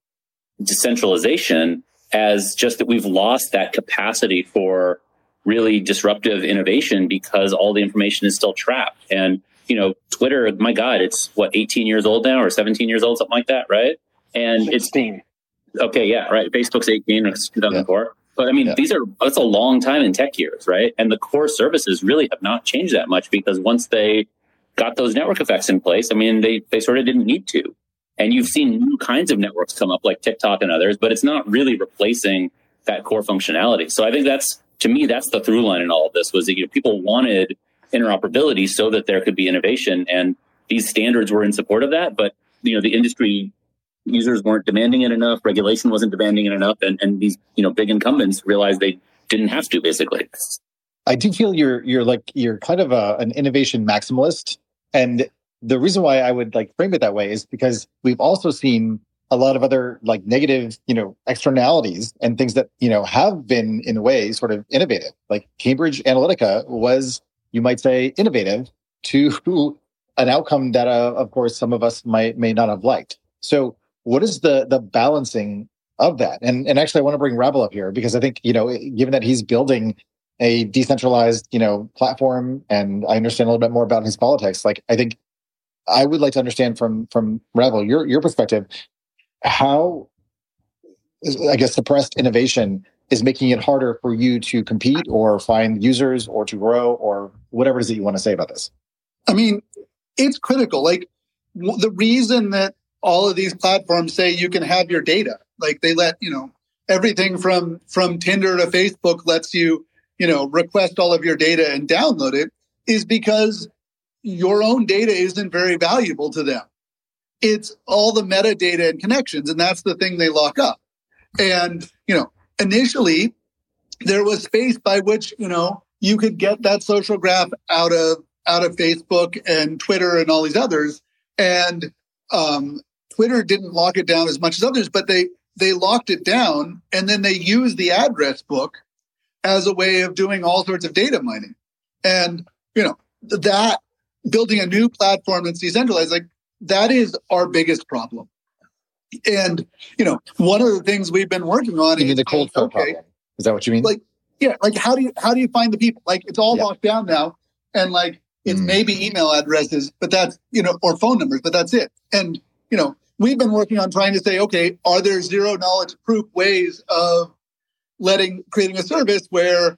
decentralization as just that we've lost that capacity for really disruptive innovation because all the information is still trapped. And, you know, Twitter, my God, it's what, 18 years old now or 17 years old, something like that, right? And 16. it's okay, yeah, right. Facebook's 18 or 2004. Yeah. But I mean, yeah. these are, that's a long time in tech years, right? And the core services really have not changed that much because once they got those network effects in place, I mean, they, they sort of didn't need to. And you've seen new kinds of networks come up like TikTok and others, but it's not really replacing that core functionality. So I think that's, to me, that's the through line in all of this was that you know, people wanted interoperability so that there could be innovation and these standards were in support of that. But, you know, the industry users weren't demanding it enough. Regulation wasn't demanding it enough. And, and these, you know, big incumbents realized they didn't have to basically. I do feel you're, you're like, you're kind of a, an innovation maximalist. And the reason why I would like frame it that way is because we've also seen a lot of other like negative, you know, externalities and things that, you know, have been in a way sort of innovative. Like Cambridge Analytica was, you might say, innovative to an outcome that, uh, of course, some of us might, may not have liked. So what is the, the balancing of that? And, and actually I want to bring Rabble up here because I think, you know, given that he's building a decentralized, you know, platform and I understand a little bit more about his politics, like I think I would like to understand from from Rabble your your perspective how I guess suppressed innovation is making it harder for you to compete or find users or to grow or whatever it is that you want to say about this. I mean, it's critical. Like the reason that all of these platforms say you can have your data, like they let, you know, everything from from Tinder to Facebook lets you, you know, request all of your data and download it is because your own data isn't very valuable to them. It's all the metadata and connections, and that's the thing they lock up. And, you know, initially there was space by which, you know, you could get that social graph out of out of Facebook and Twitter and all these others. And um, Twitter didn't lock it down as much as others, but they they locked it down and then they used the address book as a way of doing all sorts of data mining. And, you know, that building a new platform that's decentralized, like that is our biggest problem. And, you know, one of the things we've been working on you is the cold okay, problem. Is that what you mean? Like, yeah, like how do you how do you find the people? Like it's all yeah. locked down now. And like it's mm. maybe email addresses, but that's you know, or phone numbers, but that's it. And, you know, we've been working on trying to say, okay, are there zero knowledge proof ways of letting creating a service where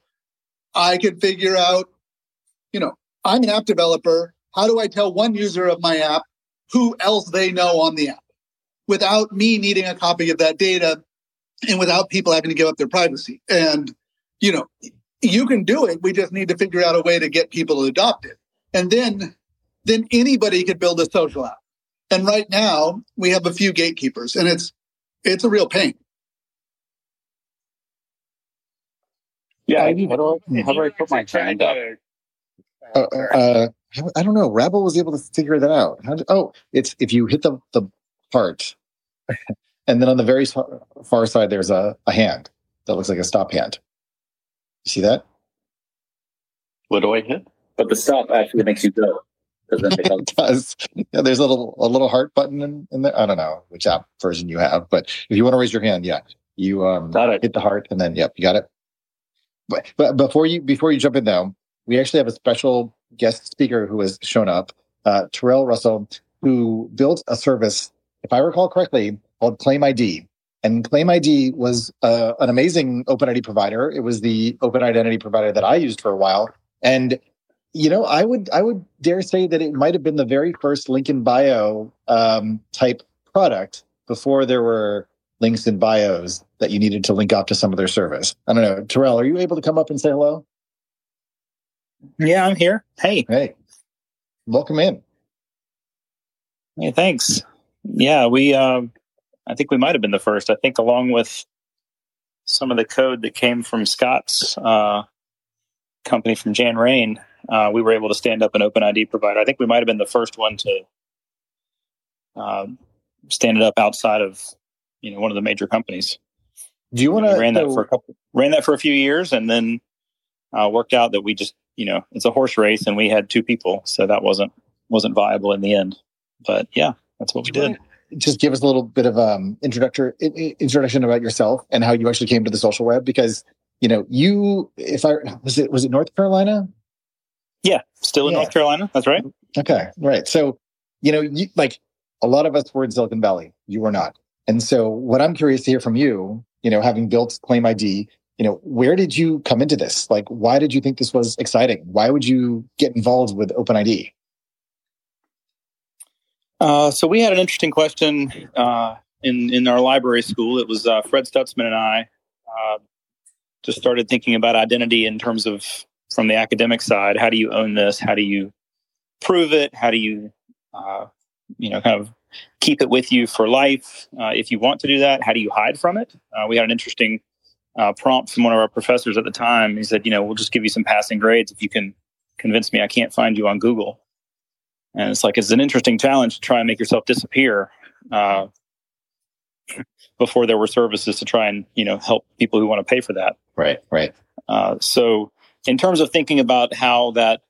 I can figure out, you know, I'm an app developer. How do I tell one user of my app who else they know on the app without me needing a copy of that data and without people having to give up their privacy? And, you know, you can do it. We just need to figure out a way to get people to adopt it. And then, then anybody could build a social app. And right now we have a few gatekeepers and it's, it's a real pain. Yeah. How do I, how do I put my hand up? Uh, uh, I don't know. Rabble was able to figure that out. Did, oh, it's if you hit the the heart, and then on the very far side there's a, a hand that looks like a stop hand. You see that? What do I hit? But the stop actually makes you go. Does it does. Yeah, there's a little a little heart button in, in, there. I don't know which app version you have, but if you want to raise your hand, yeah, you um hit the heart and then yep, you got it. But but before you before you jump in though, we actually have a special guest speaker who has shown up, uh, Terrell Russell, who built a service, if I recall correctly, called ClaimID. And ClaimID was uh, an amazing OpenID provider. It was the open identity provider that I used for a while. And you know, I would I would dare say that it might have been the very first link in bio um, type product before there were links in bios that you needed to link up to some of their service. I don't know, Terrell, are you able to come up and say hello? Yeah, I'm here. Hey. Hey. Welcome in. Hey, thanks. Yeah, we uh, I think we might have been the first. I think along with some of the code that came from Scott's uh, company from Janrain, uh, we were able to stand up an OpenID provider. I think we might have been the first one to uh, stand it up outside of you know one of the major companies. Do you want to ran that for a couple ran that for a few years and then uh, worked out that we just you know it's a horse race and we had two people so that wasn't wasn't viable in the end. But yeah that's what we did. just give us a little bit of um introductory introduction about yourself and how you actually came to the social web? Because you know you if i was it was it north carolina? Yeah still in yeah. north carolina that's right. Okay right. So you know you, like a lot of us were in silicon valley. You were not. And so what i'm curious to hear from you you know having built claim id you know, where did you come into this? Like, why did you think this was exciting? Why would you get involved with OpenID? Uh, so we had an interesting question uh, in in our library school. It was uh, Fred Stutzman and I uh, just started thinking about identity in terms of from the academic side. How do you own this? How do you prove it? How do you uh, you know kind of keep it with you for life uh, if you want to do that? How do you hide from it? we had an interesting uh, prompt from one of our professors at the time. He said, you know, we'll just give you some passing grades if you can convince me I can't find you on Google. And it's like, it's an interesting challenge to try and make yourself disappear uh, before there were services to try and, you know, help people who want to pay for that. Right, right. Uh, so, in terms of thinking about how that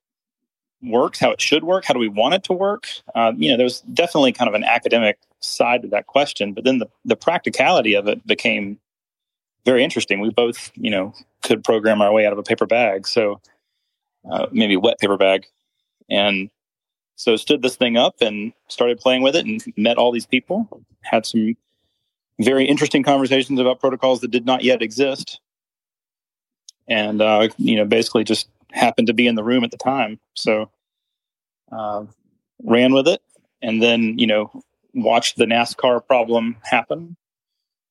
works, how it should work, how do we want it to work, uh, you know, there's definitely kind of an academic side to that question. But then the, the practicality of it became very interesting. We both, you know, could program our way out of a paper bag. So uh, maybe a wet paper bag. And so stood this thing up and started playing with it and met all these people, had some very interesting conversations about protocols that did not yet exist. And, uh, you know, basically just happened to be in the room at the time. So uh, ran with it and then, you know, watched the NASCAR problem happen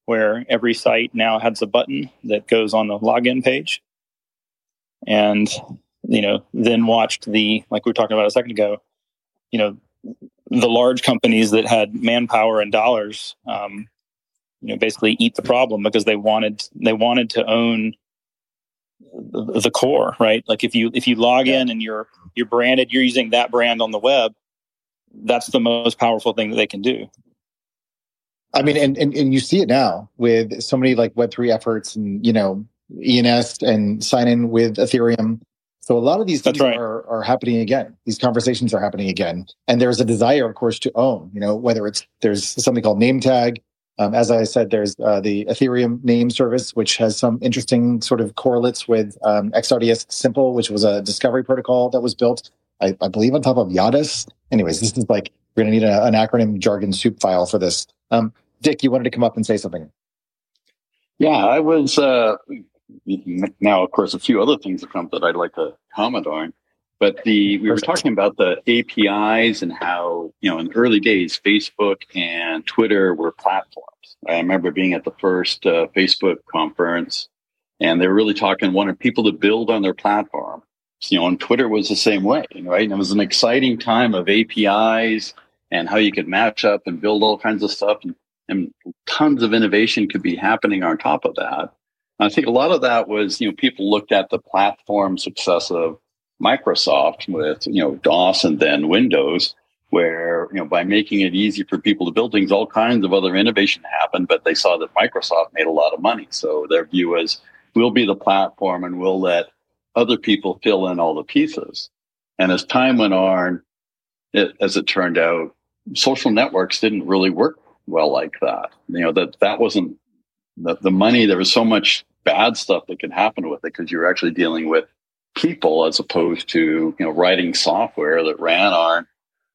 where every site now has a button that goes on the login page. And, you know, then watched the, like we were talking about a second ago, you know, the large companies that had manpower and dollars, um, you know, basically eat the problem because they wanted, they wanted to own the, the core, right? Like if you, if you log in and you're, you're branded, you're using that brand on the web, that's the most powerful thing that they can do. I mean, and, and, and you see it now with so many like Web3 efforts and, you know, ENS and sign in with Ethereum. So a lot of these things right. are, are happening again. These conversations are happening again. And there's a desire, of course, to own, you know, whether it's, there's something called name tag. Um, as I said, there's uh, the Ethereum name service, which has some interesting sort of correlates with um, XRDS Simple, which was a discovery protocol that was built, I, I believe, on top of Yadis. Anyways, this is like, we're going to need a, an acronym jargon soup file for this. Um, Dick, you wanted to come up and say something. Yeah, I was uh, now, of course, a few other things have come that I'd like to comment on. But the we were talking about the APIs and how you know in the early days, Facebook and Twitter were platforms. I remember being at the first uh, Facebook conference, and they were really talking wanted people to build on their platform. So, you know, and Twitter was the same way, right? And it was an exciting time of APIs and how you could match up and build all kinds of stuff. And and tons of innovation could be happening on top of that. I think a lot of that was, you know, people looked at the platform success of Microsoft with, you know, DOS and then Windows, where, you know, by making it easy for people to build things, all kinds of other innovation happened, but they saw that Microsoft made a lot of money. So their view was, we'll be the platform and we'll let other people fill in all the pieces. And as time went on, it, as it turned out, social networks didn't really work well like that. You know, that that wasn't the, the money. There was so much bad stuff that could happen with it because you're actually dealing with people as opposed to, you know, writing software that ran on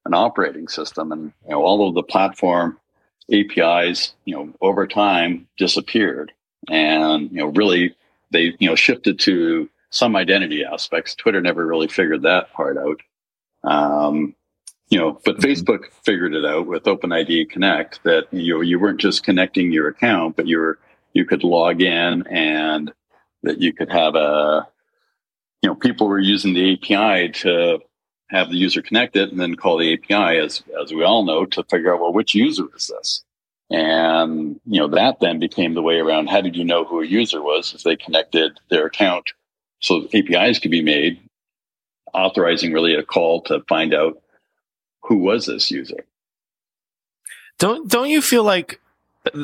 an operating system. And, you know, all of the platform APIs, you know, over time disappeared. And, you know, really they, you know, shifted to some identity aspects. Twitter never really figured that part out. Um, you know, but mm-hmm. Facebook figured it out with OpenID Connect that you you weren't just connecting your account, but you were you could log in and that you could have a you know people were using the API to have the user connect it and then call the API as as we all know to figure out well which user is this and you know that then became the way around how did you know who a user was if they connected their account so APIs could be made authorizing really a call to find out who was this user. Don't don't you feel like?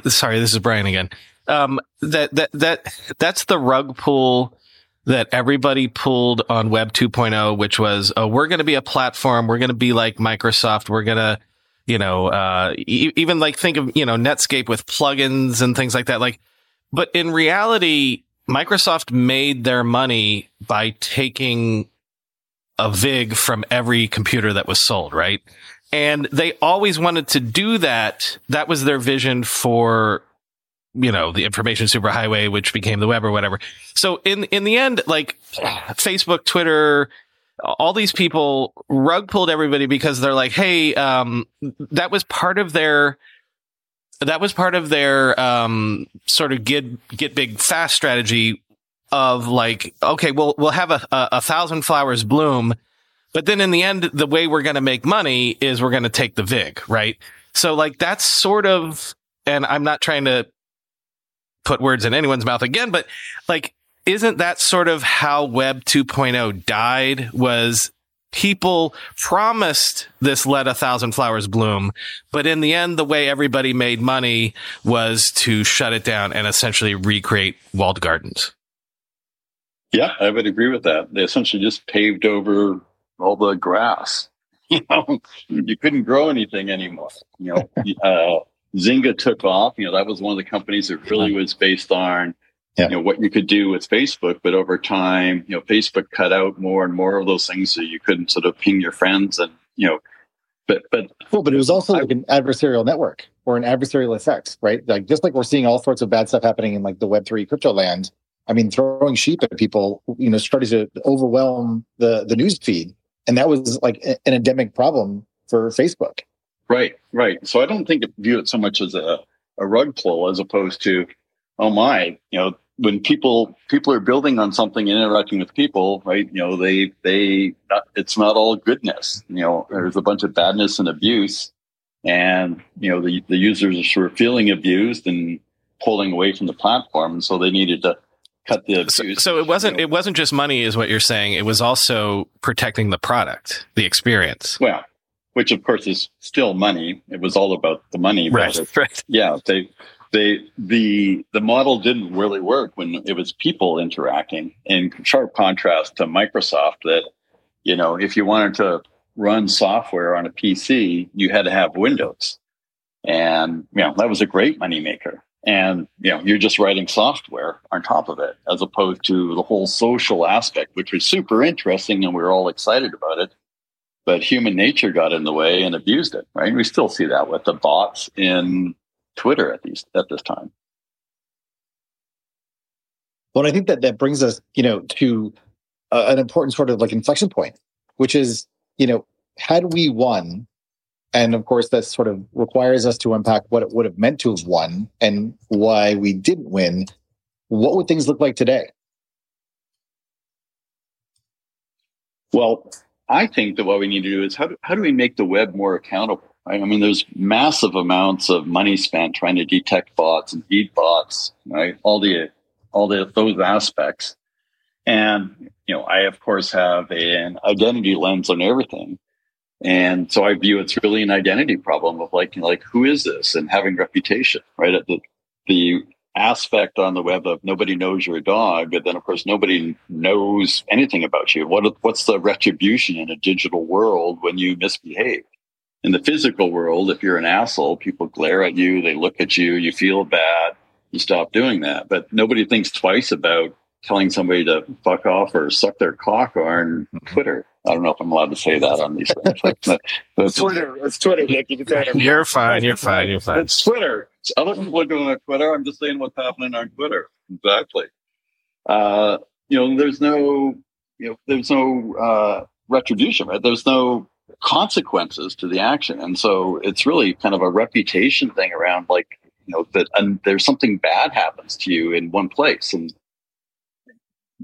Sorry, this is Brian again. Um, that that that that's the rug pull that everybody pulled on Web 2.0, which was, oh, we're going to be a platform. We're going to be like Microsoft. We're going to, you know, uh, e- even like think of, you know, Netscape with plugins and things like that. Like, but in reality, Microsoft made their money by taking a VIG from every computer that was sold, right? And they always wanted to do that. That was their vision for, you know, the information superhighway, which became the web or whatever. So in, in the end, like Facebook, Twitter, all these people rug pulled everybody because they're like, Hey, um, that was part of their, that was part of their, um, sort of get, get big fast strategy of like, okay, we'll we'll have a, a, a thousand flowers bloom, but then in the end, the way we're going to make money is we're going to take the vig, right? So like that's sort of, and I'm not trying to put words in anyone's mouth again, but like, isn't that sort of how Web 2.0 died? Was people promised this let a thousand flowers bloom, but in the end, the way everybody made money was to shut it down and essentially recreate walled gardens. Yeah, I would agree with that. They essentially just paved over all the grass. You know, you couldn't grow anything anymore. You know, uh, Zynga took off. You know, that was one of the companies that really was based on yeah. you know what you could do with Facebook. But over time, you know, Facebook cut out more and more of those things, so you couldn't sort of ping your friends and you know. But but well, but it was also I, like an adversarial network or an adversarial effect, right? Like just like we're seeing all sorts of bad stuff happening in like the Web three crypto land I mean, throwing sheep at people, you know, started to overwhelm the the news feed, and that was like an endemic problem for Facebook. Right, right. So I don't think view it so much as a a rug pull as opposed to, oh my, you know, when people people are building on something and interacting with people, right? You know, they they not, it's not all goodness. You know, there's a bunch of badness and abuse, and you know the the users are sort of feeling abused and pulling away from the platform, and so they needed to cut the so, so, it wasn't it wasn't just money is what you're saying it was also protecting the product the experience well which of course is still money. It was all about the money. Right. It, right. Yeah. They, they, the, the model didn't really work when it was people interacting in sharp contrast to Microsoft that, you know, if you wanted to run software on a PC, you had to have Windows. And, you know, that was a great moneymaker. And, you know, you're just writing software on top of it, as opposed to the whole social aspect, which was super interesting and we were all excited about it but human nature got in the way and abused it. Right? We still see that with the bots in Twitter at these at this time. Well, I think that that brings us, you know, to an important sort of like inflection point, which is, you know, had we won, and of course that sort of requires us to unpack what it would have meant to have won and why we didn't win. What would things look like today? Well, I think that what we need to do is how do, how do we make the web more accountable? I mean, there's massive amounts of money spent trying to detect bots and beat bots, right? All the all the those aspects, and you know, I of course have an identity lens on everything, and so I view it's really an identity problem of like, you know, like who is this and having reputation, right? The the aspect on the web of nobody knows you're a dog, but then of course nobody knows anything about you. What what's the retribution in a digital world when you misbehave? In the physical world, if you're an asshole, people glare at you, they look at you, you feel bad, you stop doing that. But nobody thinks twice about telling somebody to fuck off or suck their cock on mm-hmm. Twitter. I don't know if I'm allowed to say that on these things. but, it's Twitter. It's Twitter, Nick. You can say it. You're fine. You're fine. You're fine. It's Twitter. Other people are doing it on Twitter. I'm just saying what's happening on Twitter. Exactly. Uh, you know, there's no, you know, there's no uh, retribution, right? There's no consequences to the action, and so it's really kind of a reputation thing around, like, you know, that and there's something bad happens to you in one place, and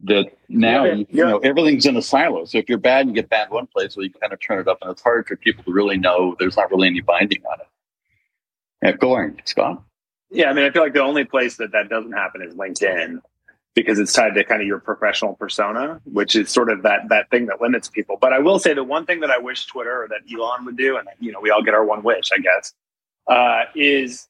that now yeah, you, you know everything's in a silo. So if you're bad, you get bad one place, well, you kind of turn it up, and it's hard for people to really know. There's not really any binding on it. Yeah, go on, Scott. Yeah, I mean, I feel like the only place that that doesn't happen is LinkedIn because it's tied to kind of your professional persona, which is sort of that that thing that limits people. But I will say the one thing that I wish Twitter or that Elon would do, and you know, we all get our one wish, I guess, uh, is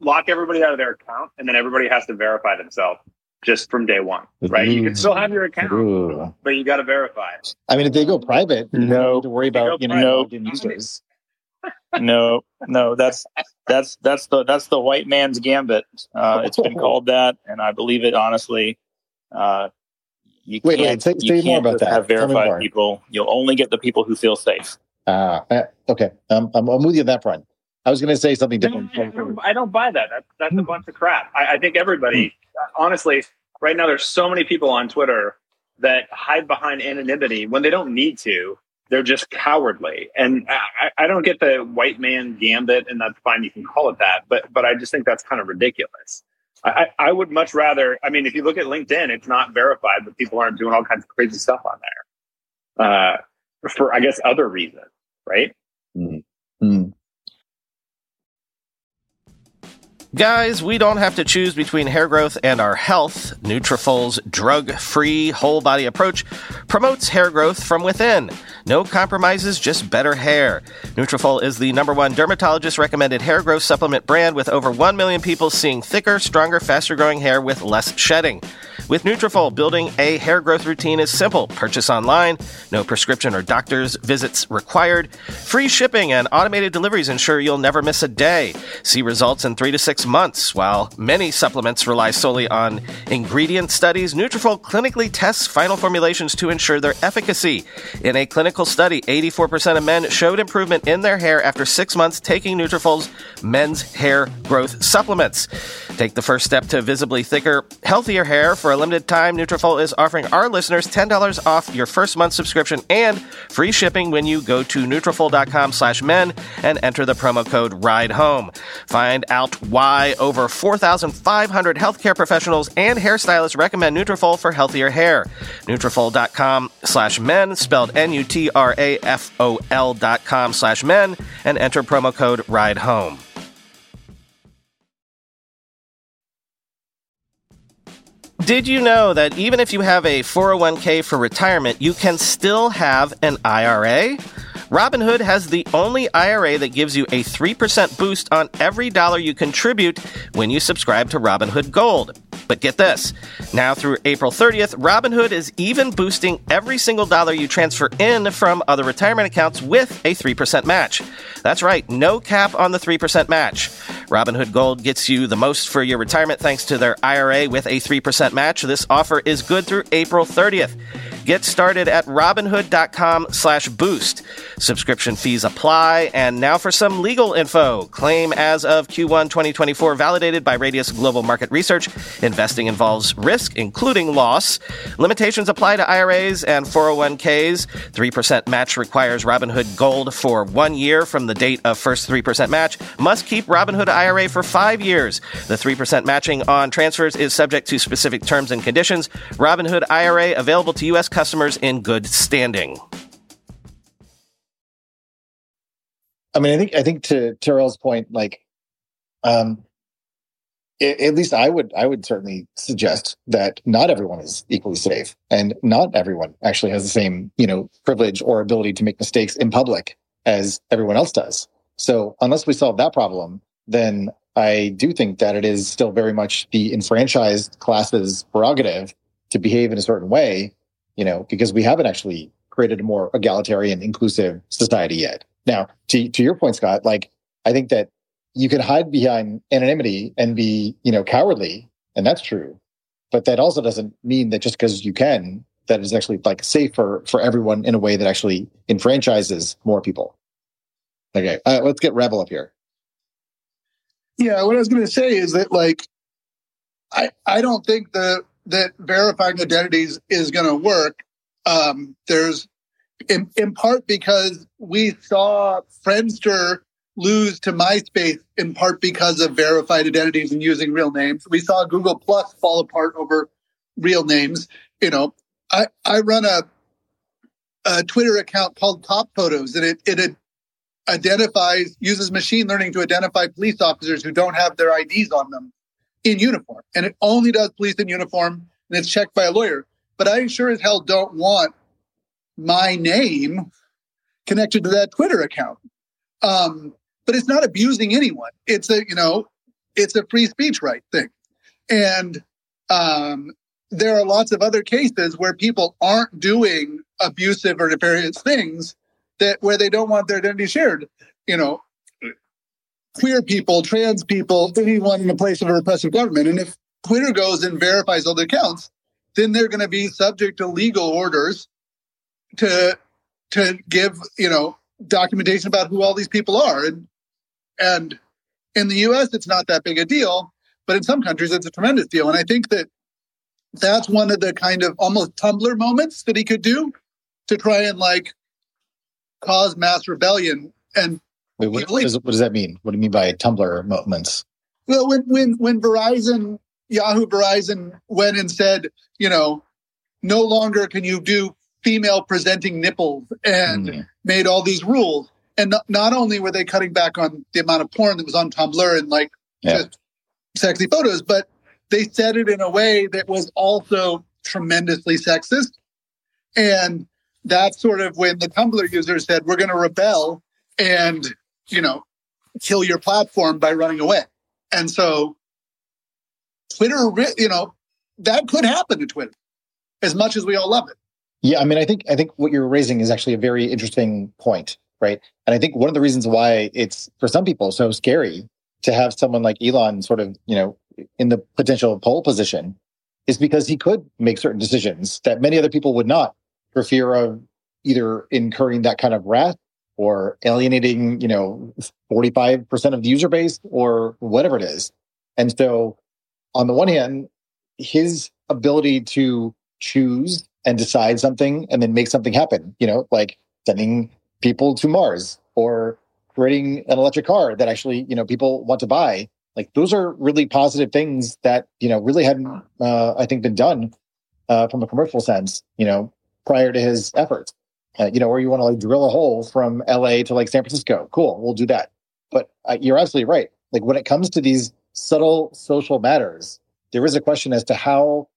lock everybody out of their account, and then everybody has to verify themselves just from day one, right? You can still have your account, Ooh. but you got to verify it. I mean, if they go private, no, you don't to worry about you know no users. no, no, that's that's that's the that's the white man's gambit. Uh, it's been called that, and I believe it honestly. Uh, you wait, can't, wait, say, you say more about that. Have verified people. You'll only get the people who feel safe. Uh, okay, um, I'm, I'm with you on that front. I was going to say something different. I don't, I don't buy that. That's, that's a bunch of crap. I, I think everybody, honestly, right now there's so many people on Twitter that hide behind anonymity when they don't need to. They're just cowardly, and I, I don't get the white man gambit, and that's fine. You can call it that, but but I just think that's kind of ridiculous. I, I would much rather. I mean, if you look at LinkedIn, it's not verified, but people aren't doing all kinds of crazy stuff on there uh, for, I guess, other reasons, right? Mm-hmm. Guys, we don't have to choose between hair growth and our health. Nutrafol's drug-free whole body approach promotes hair growth from within. No compromises, just better hair. Nutrafol is the number one dermatologist recommended hair growth supplement brand with over 1 million people seeing thicker, stronger, faster growing hair with less shedding. With Nutrafol, building a hair growth routine is simple. Purchase online, no prescription or doctor's visits required. Free shipping and automated deliveries ensure you'll never miss a day. See results in 3 to 6 months. While many supplements rely solely on ingredient studies, Nutrafol clinically tests final formulations to ensure their efficacy. In a clinical study, 84% of men showed improvement in their hair after 6 months taking Nutrafol's men's hair growth supplements. Take the first step to visibly thicker, healthier hair. For a limited time, Nutrafol is offering our listeners $10 off your first month subscription and free shipping when you go to Nutrafol.com slash men and enter the promo code RIDE HOME. Find out why over 4,500 healthcare professionals and hairstylists recommend Nutrafol for healthier hair. Nutrafol.com slash men, spelled N-U-T-R-A-F-O-L dot com slash men, and enter promo code RIDE HOME. Did you know that even if you have a 401k for retirement, you can still have an IRA? Robinhood has the only IRA that gives you a 3% boost on every dollar you contribute when you subscribe to Robinhood Gold. But get this. Now through April 30th, Robinhood is even boosting every single dollar you transfer in from other retirement accounts with a 3% match. That's right, no cap on the 3% match. Robinhood Gold gets you the most for your retirement thanks to their IRA with a 3% match. This offer is good through April 30th. Get started at robinhood.com slash boost. Subscription fees apply. And now for some legal info. Claim as of Q1 2024 validated by Radius Global Market Research. Investing involves risk, including loss. Limitations apply to IRAs and 401ks. 3% match requires Robinhood Gold for one year from the date of first 3% match. Must keep Robinhood IRA for five years. The 3% matching on transfers is subject to specific terms and conditions. Robinhood IRA available to U.S customers in good standing. I mean, I think I think to Terrell's point, like, um, it, at least I would I would certainly suggest that not everyone is equally safe, and not everyone actually has the same you know privilege or ability to make mistakes in public as everyone else does. So unless we solve that problem, then I do think that it is still very much the enfranchised classes' prerogative to behave in a certain way you know, because we haven't actually created a more egalitarian, inclusive society yet. Now, to, to your point, Scott, like, I think that you can hide behind anonymity and be, you know, cowardly, and that's true. But that also doesn't mean that just because you can, that is actually like safe for, for everyone in a way that actually enfranchises more people. Okay, uh, let's get Rabble up here. Yeah, what I was going to say is that like, I I don't think the that verifying identities is going to work. Um, there's in, in part because we saw Friendster lose to MySpace in part because of verified identities and using real names. We saw Google Plus fall apart over real names. You know, I, I run a, a Twitter account called Top Photos and it, it identifies, uses machine learning to identify police officers who don't have their IDs on them in uniform. And it only does police in uniform and it's checked by a lawyer. But I sure as hell don't want my name connected to that Twitter account. Um, but it's not abusing anyone. It's a, you know, it's a free speech right thing. And um, there are lots of other cases where people aren't doing abusive or nefarious things that where they don't want their identity shared. You know, queer people, trans people, anyone in a place of a repressive government. And if Twitter goes and verifies all the accounts, then they're going to be subject to legal orders to to give you know documentation about who all these people are. And and in the U.S., it's not that big a deal, but in some countries, it's a tremendous deal. And I think that that's one of the kind of almost Tumblr moments that he could do to try and like cause mass rebellion and Wait, what, what does that mean? What do you mean by Tumblr moments? Well, when when when Verizon, Yahoo, Verizon went and said, you know, no longer can you do female presenting nipples, and mm. made all these rules. And not, not, only were they cutting back on the amount of porn that was on Tumblr and like yeah. just sexy photos, but they said it in a way that was also tremendously sexist. And that's sort of when the Tumblr users said, we're going to rebel and you know, kill your platform by running away. And so Twitter, you know, that could happen to Twitter as much as we all love it. Yeah, I mean, I think I think what you're raising is actually a very interesting point, right? And I think one of the reasons why it's for some people so scary to have someone like Elon sort of, you know, in the potential pole position is because he could make certain decisions that many other people would not for fear of either incurring that kind of wrath or alienating, you know, 45% of the user base or whatever it is. And so on the one hand, his ability to choose and decide something and then make something happen, you know, like sending people to Mars or creating an electric car that actually, you know, people want to buy. Like those are really positive things that, you know, really hadn't, uh, I think been done, uh, from a commercial sense, you know, prior to his efforts uh, you know, or you want to like drill a hole from LA to like San Francisco. Cool, we'll do that. But uh, you're absolutely right. Like when it comes to these subtle social matters, there is a question as to how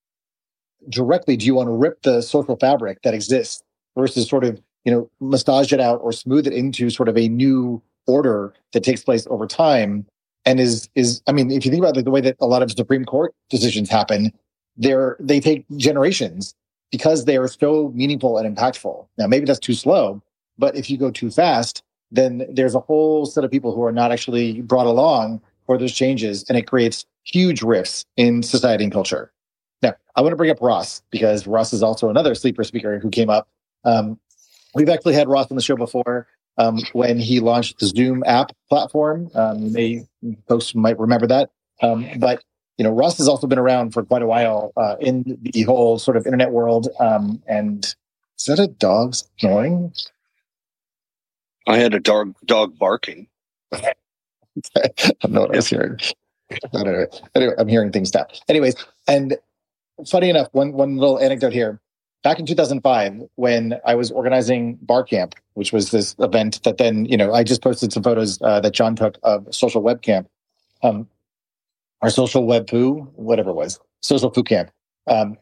directly do you want to rip the social fabric that exists versus sort of, you know, massage it out or smooth it into sort of a new order that takes place over time and is is I mean, if you think about like the way that a lot of Supreme Court decisions happen, they're they take generations because they are so meaningful and impactful. Now, maybe that's too slow, but if you go too fast, then there's a whole set of people who are not actually brought along for those changes, and it creates huge rifts in society and culture. Now, I want to bring up Ross because Ross is also another sleeper speaker who came up. Um, we've actually had Ross on the show before um, when he launched the Zoom app platform. Um, may folks might remember that, um, but you know, Ross has also been around for quite a while uh, in the whole sort of internet world. Um, and is that a dog snoring? I had a dog dog barking. I don't know what I was hearing. Anyway, anyway, I'm hearing things now. Anyways, and funny enough, one one little anecdote here. Back in 2005, when I was organizing Barcamp, which was this event that then, you know, I just posted some photos uh, that John took of Social Web Camp. Um, our social web poo, whatever it was, social poo camp. Um,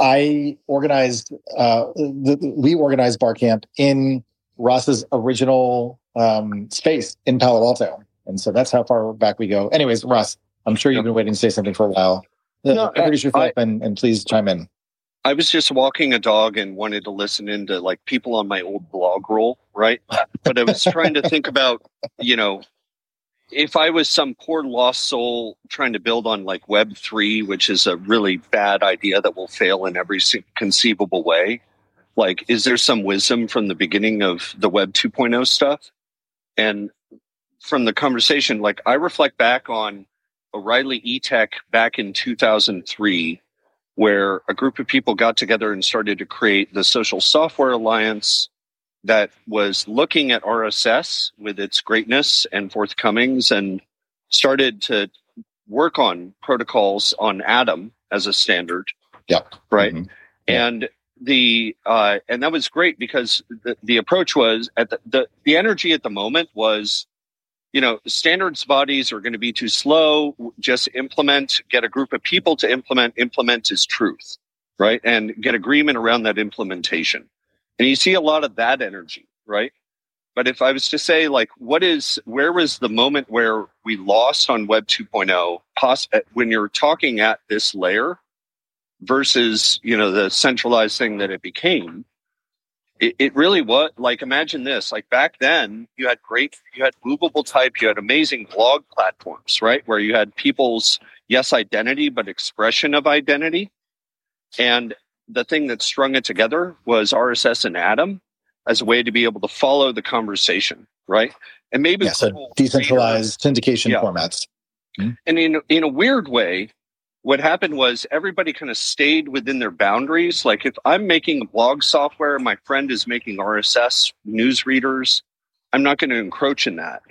I organized, uh, the, we organized bar camp in Ross's original um, space in Palo Alto. And so that's how far back we go. Anyways, Ross, I'm sure you've been waiting to say something for a while. No, Introduce yourself I, and, and please chime in. I was just walking a dog and wanted to listen into like people on my old blog roll, right? But I was trying to think about, you know, if I was some poor lost soul trying to build on like Web three, which is a really bad idea that will fail in every conceivable way, like is there some wisdom from the beginning of the Web 2.0 stuff? And from the conversation, like I reflect back on O'Reilly eTech back in 2003, where a group of people got together and started to create the Social Software Alliance that was looking at RSS with its greatness and forthcomings and started to work on protocols on Atom as a standard. Yeah. Right. Mm-hmm. And the uh, and that was great because the, the approach was at the, the the energy at the moment was you know standards bodies are going to be too slow just implement get a group of people to implement implement is truth right and get agreement around that implementation and you see a lot of that energy, right? But if I was to say, like, what is, where was the moment where we lost on Web 2.0 poss- uh, when you're talking at this layer versus, you know, the centralized thing that it became? It, it really was like, imagine this, like back then you had great, you had movable type, you had amazing blog platforms, right? Where you had people's, yes, identity, but expression of identity. And the thing that strung it together was RSS and Atom as a way to be able to follow the conversation, right? And maybe yeah, so decentralized syndication yeah. formats. Mm-hmm. And in in a weird way, what happened was everybody kind of stayed within their boundaries. Like if I'm making blog software, my friend is making RSS news readers, I'm not going to encroach in that,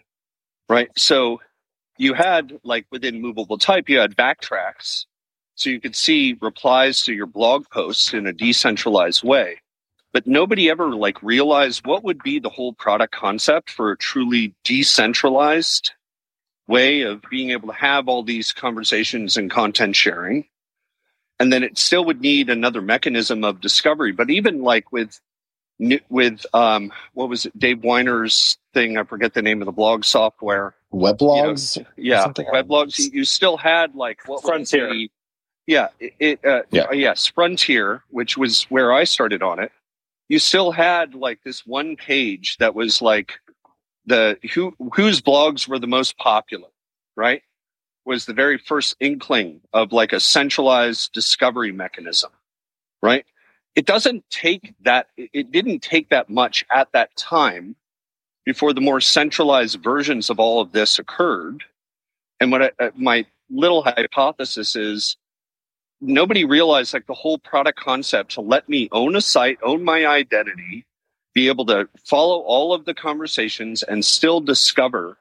right? So you had like within movable type, you had backtracks so you could see replies to your blog posts in a decentralized way. But nobody ever like realized what would be the whole product concept for a truly decentralized way of being able to have all these conversations and content sharing. And then it still would need another mechanism of discovery. But even like with with um, what was it, Dave Winer's thing? I forget the name of the blog software. Weblogs. You know, yeah, weblogs. You, you still had like what Frontier. The, yeah, it, uh, yeah. Uh, yes, Frontier, which was where I started on it. You still had like this one page that was like the who whose blogs were the most popular, right? Was the very first inkling of like a centralized discovery mechanism, right? It doesn't take that. It didn't take that much at that time before the more centralized versions of all of this occurred. And what I, uh, my little hypothesis is nobody realized like the whole product concept to let me own a site, own my identity, be able to follow all of the conversations and still discover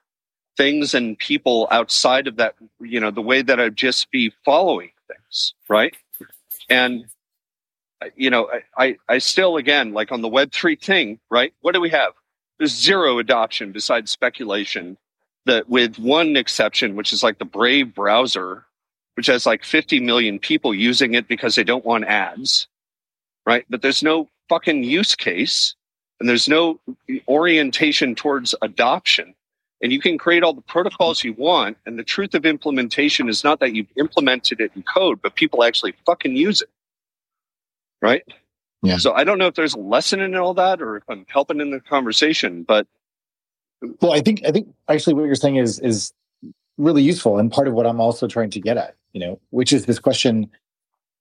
things and people outside of that, you know, the way that I'd just be following things, right? And you know, I, I still again like on the web three thing, right? What do we have? There's zero adoption besides speculation. That with one exception, which is like the Brave browser, which has like 50 million people using it because they don't want ads, right? But there's no fucking use case and there's no orientation towards adoption. And you can create all the protocols you want. And the truth of implementation is not that you've implemented it in code, but people actually fucking use it. Right? Yeah. So I don't know if there's a lesson in all that or if I'm helping in the conversation, but well, I think I think actually what you're saying is is really useful and part of what I'm also trying to get at, you know, which is this question,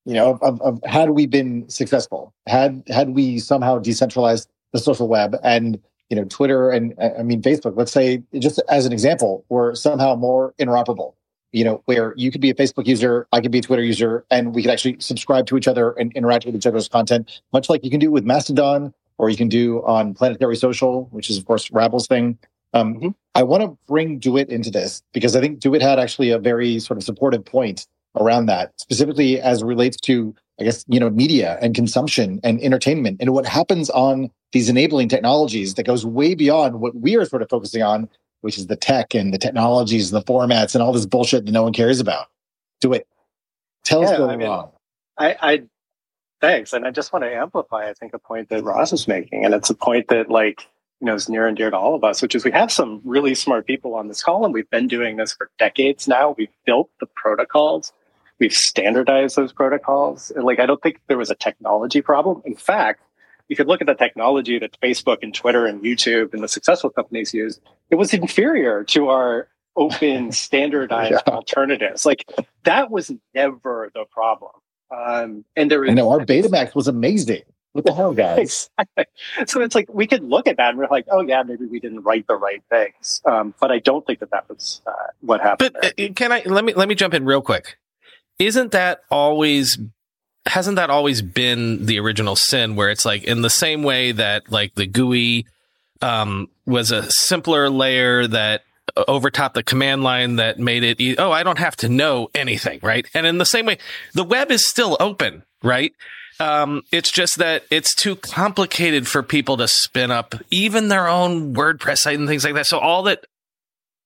you know, of, of had we been successful, had had we somehow decentralized the social web and you know Twitter and I mean Facebook, let's say just as an example, were somehow more interoperable. You know, where you could be a Facebook user, I could be a Twitter user, and we could actually subscribe to each other and interact with each other's content, much like you can do with Mastodon or you can do on Planetary Social, which is of course Rabble's thing. Um, mm-hmm. I want to bring DeWitt into this because I think DeWitt had actually a very sort of supportive point around that, specifically as relates to, I guess, you know, media and consumption and entertainment and what happens on these enabling technologies that goes way beyond what we are sort of focusing on, which is the tech and the technologies and the formats and all this bullshit that no one cares about. DeWitt. Tell yeah, us what's going wrong. I, I thanks. And I just want to amplify, I think, a point that Ross is making. And it's a point that like you know is near and dear to all of us, which is we have some really smart people on this call, and we've been doing this for decades now. We've built the protocols, we've standardized those protocols. And like I don't think there was a technology problem. In fact, you could look at the technology that Facebook and Twitter and YouTube and the successful companies use. It was inferior to our open standardized yeah. alternatives. Like that was never the problem. Um, and there, I know our Betamax was amazing. What the hell, guys? so it's like we could look at that and we're like, oh yeah, maybe we didn't write the right things. Um, but I don't think that that was uh, what happened. But there. Uh, can I let me let me jump in real quick? Isn't that always hasn't that always been the original sin where it's like in the same way that like the GUI um, was a simpler layer that overtopped the command line that made it e- oh I don't have to know anything right and in the same way the web is still open right um, it's just that it's too complicated for people to spin up even their own WordPress site and things like that. So all that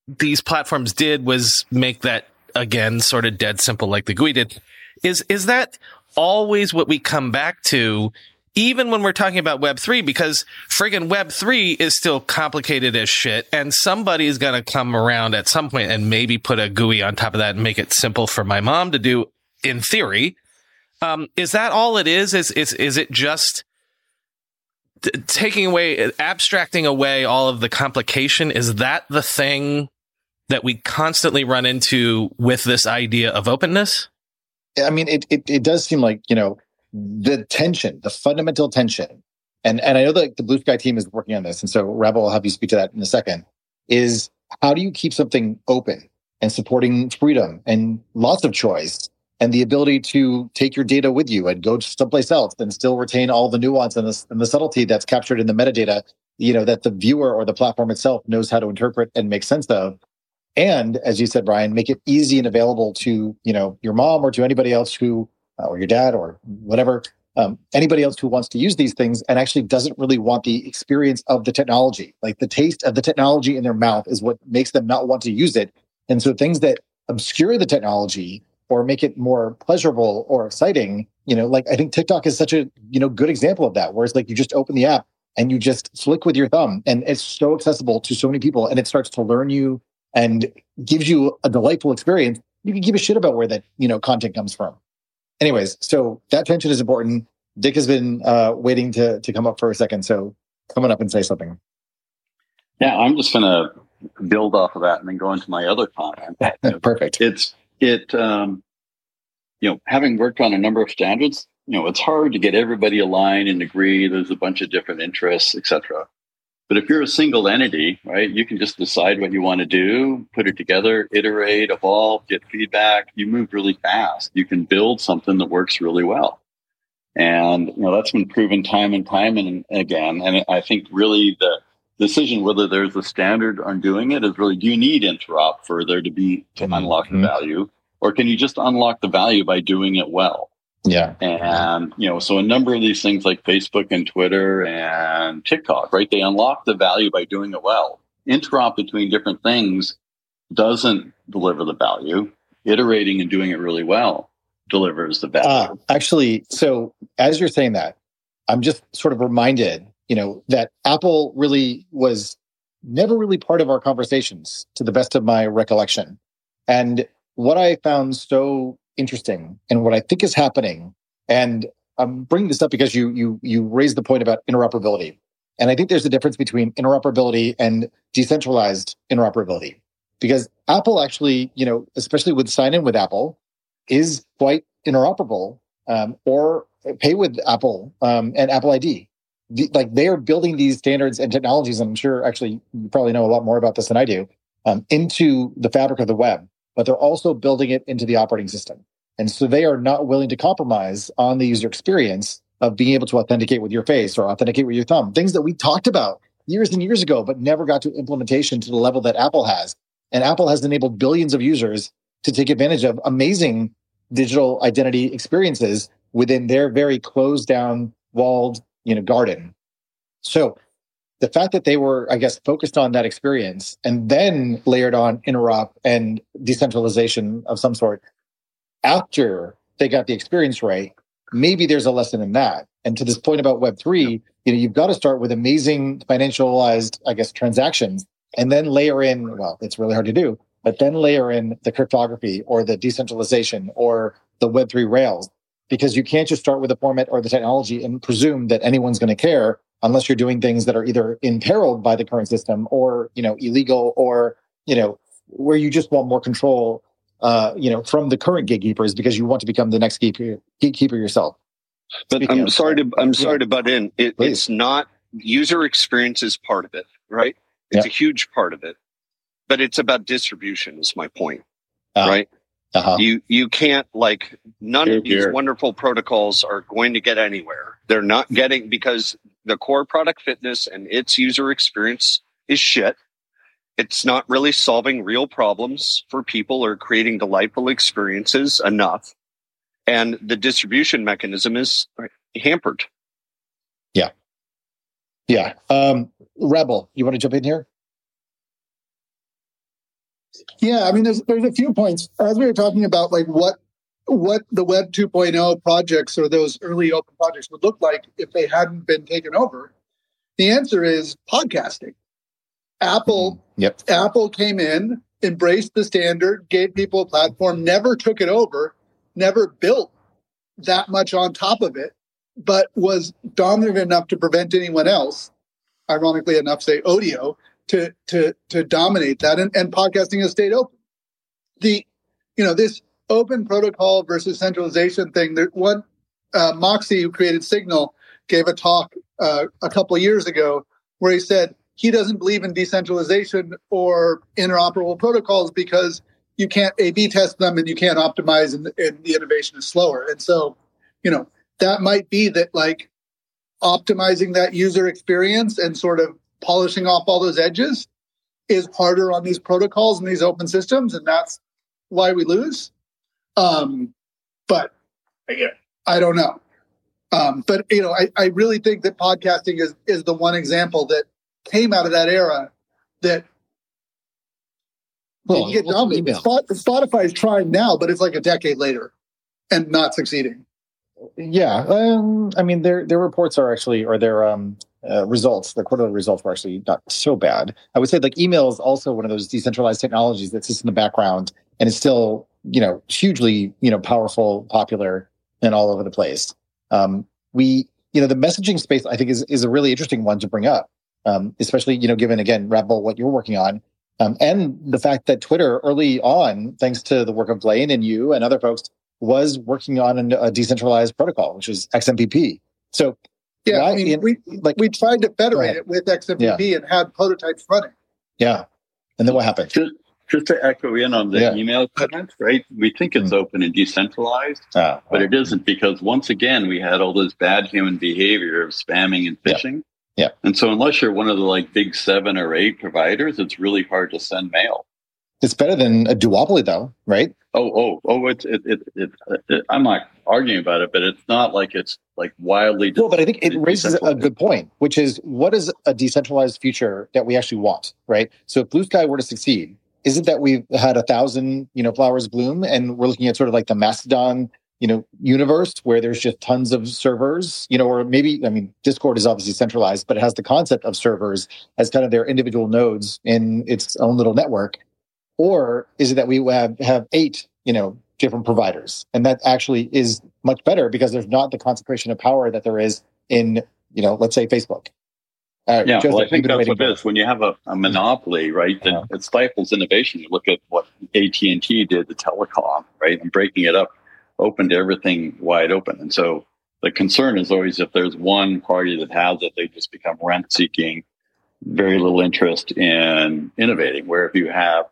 these platforms did was make that again sort of dead simple, like the GUI did. Is is that always what we come back to? Even when we're talking about Web three, because friggin' Web three is still complicated as shit, and somebody's gonna come around at some point and maybe put a GUI on top of that and make it simple for my mom to do in theory. Um, is that all it is? Is is is it just t- taking away, abstracting away all of the complication? Is that the thing that we constantly run into with this idea of openness? I mean, it it, it does seem like you know the tension, the fundamental tension, and and I know that the Blue Sky team is working on this, and so Rabble will have you speak to that in a second. Is how do you keep something open and supporting freedom and lots of choice and the ability to take your data with you and go to someplace else and still retain all the nuance and the, and the subtlety that's captured in the metadata, you know, that the viewer or the platform itself knows how to interpret and make sense of. And as you said, Brian, make it easy and available to, you know, your mom or to anybody else who, uh, or your dad or whatever, um, anybody else who wants to use these things and actually doesn't really want the experience of the technology. Like the taste of the technology in their mouth is what makes them not want to use it. And so things that obscure the technology or make it more pleasurable or exciting you know like i think tiktok is such a you know good example of that where it's like you just open the app and you just flick with your thumb and it's so accessible to so many people and it starts to learn you and gives you a delightful experience. You can give a shit about where that you know content comes from. Anyways so that tension is important. Dick has been uh, waiting to to come up for a second so come on up and say something. Yeah i'm just gonna build off of that and then go into my other comment. Perfect. It's it, um, you know, having worked on a number of standards, you know, it's hard to get everybody aligned and agree. There's a bunch of different interests, etc. But if you're a single entity, right, you can just decide what you want to do, put it together, iterate, evolve, get feedback. You move really fast. You can build something that works really well. And, you know, that's been proven time and time and again. And I think really the decision whether there's a standard on doing it is really, do you need interop for there to be, to mm-hmm. unlock the value? or can you just unlock the value by doing it well? Yeah. And, you know, so a number of these things like Facebook and Twitter and TikTok, right? They unlock the value by doing it well. Interop between different things doesn't deliver the value. Iterating and doing it really well delivers the value. Uh, actually, so as you're saying that, I'm just sort of reminded you know, that Apple really was never really part of our conversations to the best of my recollection. And what I found so interesting and what I think is happening, and I'm bringing this up because you you you raised the point about interoperability. And I think there's a difference between interoperability and decentralized interoperability. Because Apple actually, you know, especially with sign in with Apple, is quite interoperable um, or pay with Apple um, and Apple ID. The, like they are building these standards and technologies. I'm sure actually you probably know a lot more about this than I do um, into the fabric of the web, but they're also building it into the operating system. And so they are not willing to compromise on the user experience of being able to authenticate with your face or authenticate with your thumb, things that we talked about years and years ago, but never got to implementation to the level that Apple has. And Apple has enabled billions of users to take advantage of amazing digital identity experiences within their very closed down, walled, you know, garden. So the fact that they were, I guess, focused on that experience and then layered on interop and decentralization of some sort after they got the experience right, maybe there's a lesson in that. And to this point about Web3, you know, you've got to start with amazing financialized, I guess, transactions and then layer in, well, it's really hard to do, but then layer in the cryptography or the decentralization or the Web3 rails, because you can't just start with the format or the technology and presume that anyone's going to care unless you're doing things that are either imperiled by the current system or, you know, illegal or, you know, where you just want more control, uh, you know, from the current gatekeepers because you want to become the next gatekeeper, gatekeeper yourself. But Speaking I'm sorry to, I'm sorry to butt in. It, it's not user experience is part of it, right? It's a huge part of it, but it's about distribution. Is my point, uh, right? Uh-huh. You you can't like none of these wonderful protocols are going to get anywhere. They're not getting because the core product fitness and its user experience is shit. It's not really solving real problems for people or creating delightful experiences enough. And the distribution mechanism is hampered. Yeah. Yeah. Um, Rabble, you want to jump in here? Yeah, I mean, there's there's a few points as we were talking about, like what what the Web 2.0 projects or those early open projects would look like if they hadn't been taken over. The answer is podcasting. Apple, mm-hmm. yep. Apple came in, embraced the standard, gave people a platform, never took it over, never built that much on top of it, but was dominant enough to prevent anyone else, ironically enough, say Odeo, to to to dominate that and, and podcasting has stayed open. The you know, this open protocol versus centralization thing, that one uh, Moxie who created Signal gave a talk uh, a couple of years ago where he said he doesn't believe in decentralization or interoperable protocols because you can't A/B test them and you can't optimize, and, and the innovation is slower. And so, you know, that might be that like optimizing that user experience and sort of polishing off all those edges is harder on these protocols and these open systems, and that's why we lose. Um, but yeah, I don't know. Um, but you know, I, I really think that podcasting is is the one example that came out of that era that well, get dominated. Spotify is trying now, but it's like a decade later and not succeeding. Yeah, um, I mean, their their reports are actually, or their um, uh, results, the quarterly results were actually not so bad. I would say like email is also one of those decentralized technologies that sits in the background and is still, you know, hugely, you know, powerful, popular, and all over the place. Um, we, you know, the messaging space I think is is a really interesting one to bring up, um, especially you know, given again, Rabble, what you're working on. Um, and the fact that Twitter early on, thanks to the work of Blaine and you and other folks, was working on a decentralized protocol, which is XMPP. So, yeah, I mean, we like we tried to federate it with XMPP yeah. and had prototypes running. Yeah, and then what happened? Just, just to echo in on the yeah. email comment, right? We think it's mm-hmm. open and decentralized, ah, but it isn't because once again we had all this bad human behavior of spamming and phishing. Yeah. yeah. And so unless you're one of the like big seven or eight providers, it's really hard to send mail. It's better than a duopoly, though, right? Oh, oh, oh! It's it, it, it, it, I'm not arguing about it, but it's not like it's like wildly. Well, but I think it raises a good point, which is what is a decentralized future that we actually want, right? So if Blue Sky were to succeed, is it that we've had a thousand, you know, flowers bloom, and we're looking at sort of like the Mastodon you know universe where there's just tons of servers you know or maybe i mean discord is obviously centralized but it has the concept of servers as kind of their individual nodes in its own little network or is it that we have have eight you know different providers and that actually is much better because there's not the concentration of power that there is in you know let's say facebook uh, yeah, Joseph, well, I think that's what it is. When you have a, a monopoly, right, that uh-huh. it stifles innovation. You look at what AT and T did to telecom, right, and breaking it up opened everything wide open. And so the concern is always if there's one party that has it, they just become rent seeking, very little interest in innovating. Where if you have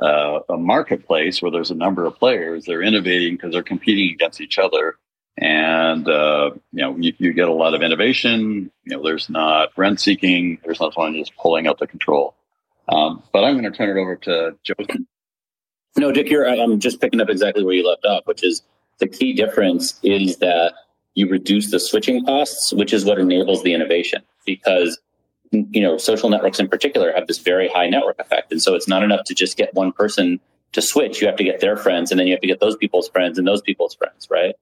uh, a marketplace where there's a number of players, they're innovating because they're competing against each other. And, uh, you know, you, you, get a lot of innovation. You know, there's not rent seeking. There's not someone just pulling out the control. Um, but I'm going to turn it over to Joseph. No, Dick, you're, I'm just picking up exactly where you left off, which is the key difference is that you reduce the switching costs, which is what enables the innovation because you know social networks in particular have this very high network effect. And so it's not enough to just get one person to switch. You have to get their friends and then you have to get those people's friends and those people's friends right?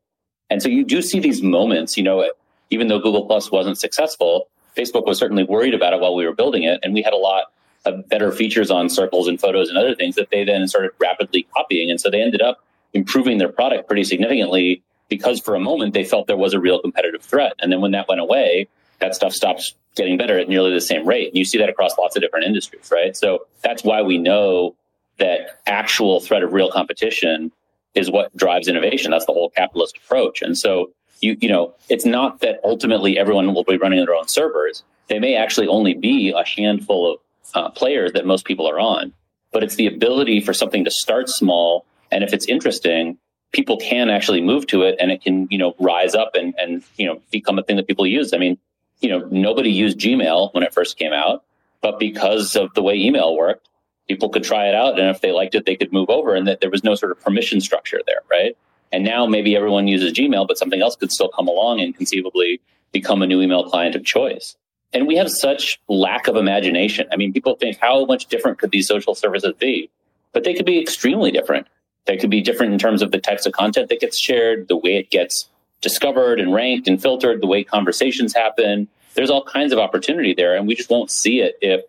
And so you do see these moments you know even though google plus wasn't successful facebook was certainly worried about it while we were building it. And we had a lot of better features on circles and photos and other things that they then started rapidly copying. And so they ended up improving their product pretty significantly because for a moment they felt there was a real competitive threat. And then when that went away, that stuff stops getting better at nearly the same rate. And you see that across lots of different industries, right? So that's why we know that actual threat of real competition is what drives innovation. That's the whole capitalist approach. And so you, you know, it's not that ultimately everyone will be running their own servers. They may actually only be a handful of uh, players that most people are on, but it's the ability for something to start small and if it's interesting, people can actually move to it and it can, you know, rise up and, and, you know, become a thing that people use. I mean, you know, nobody used Gmail when it first came out, but because of the way email worked, people could try it out. And if they liked it, they could move over and that there was no sort of permission structure there, right? And now maybe everyone uses Gmail, but something else could still come along and conceivably become a new email client of choice. And we have such lack of imagination. I mean, people think how much different could these social services be? But they could be extremely different. They could be different in terms of the types of content that gets shared, the way it gets discovered and ranked and filtered, the way conversations happen. There's all kinds of opportunity there, and we just won't see it if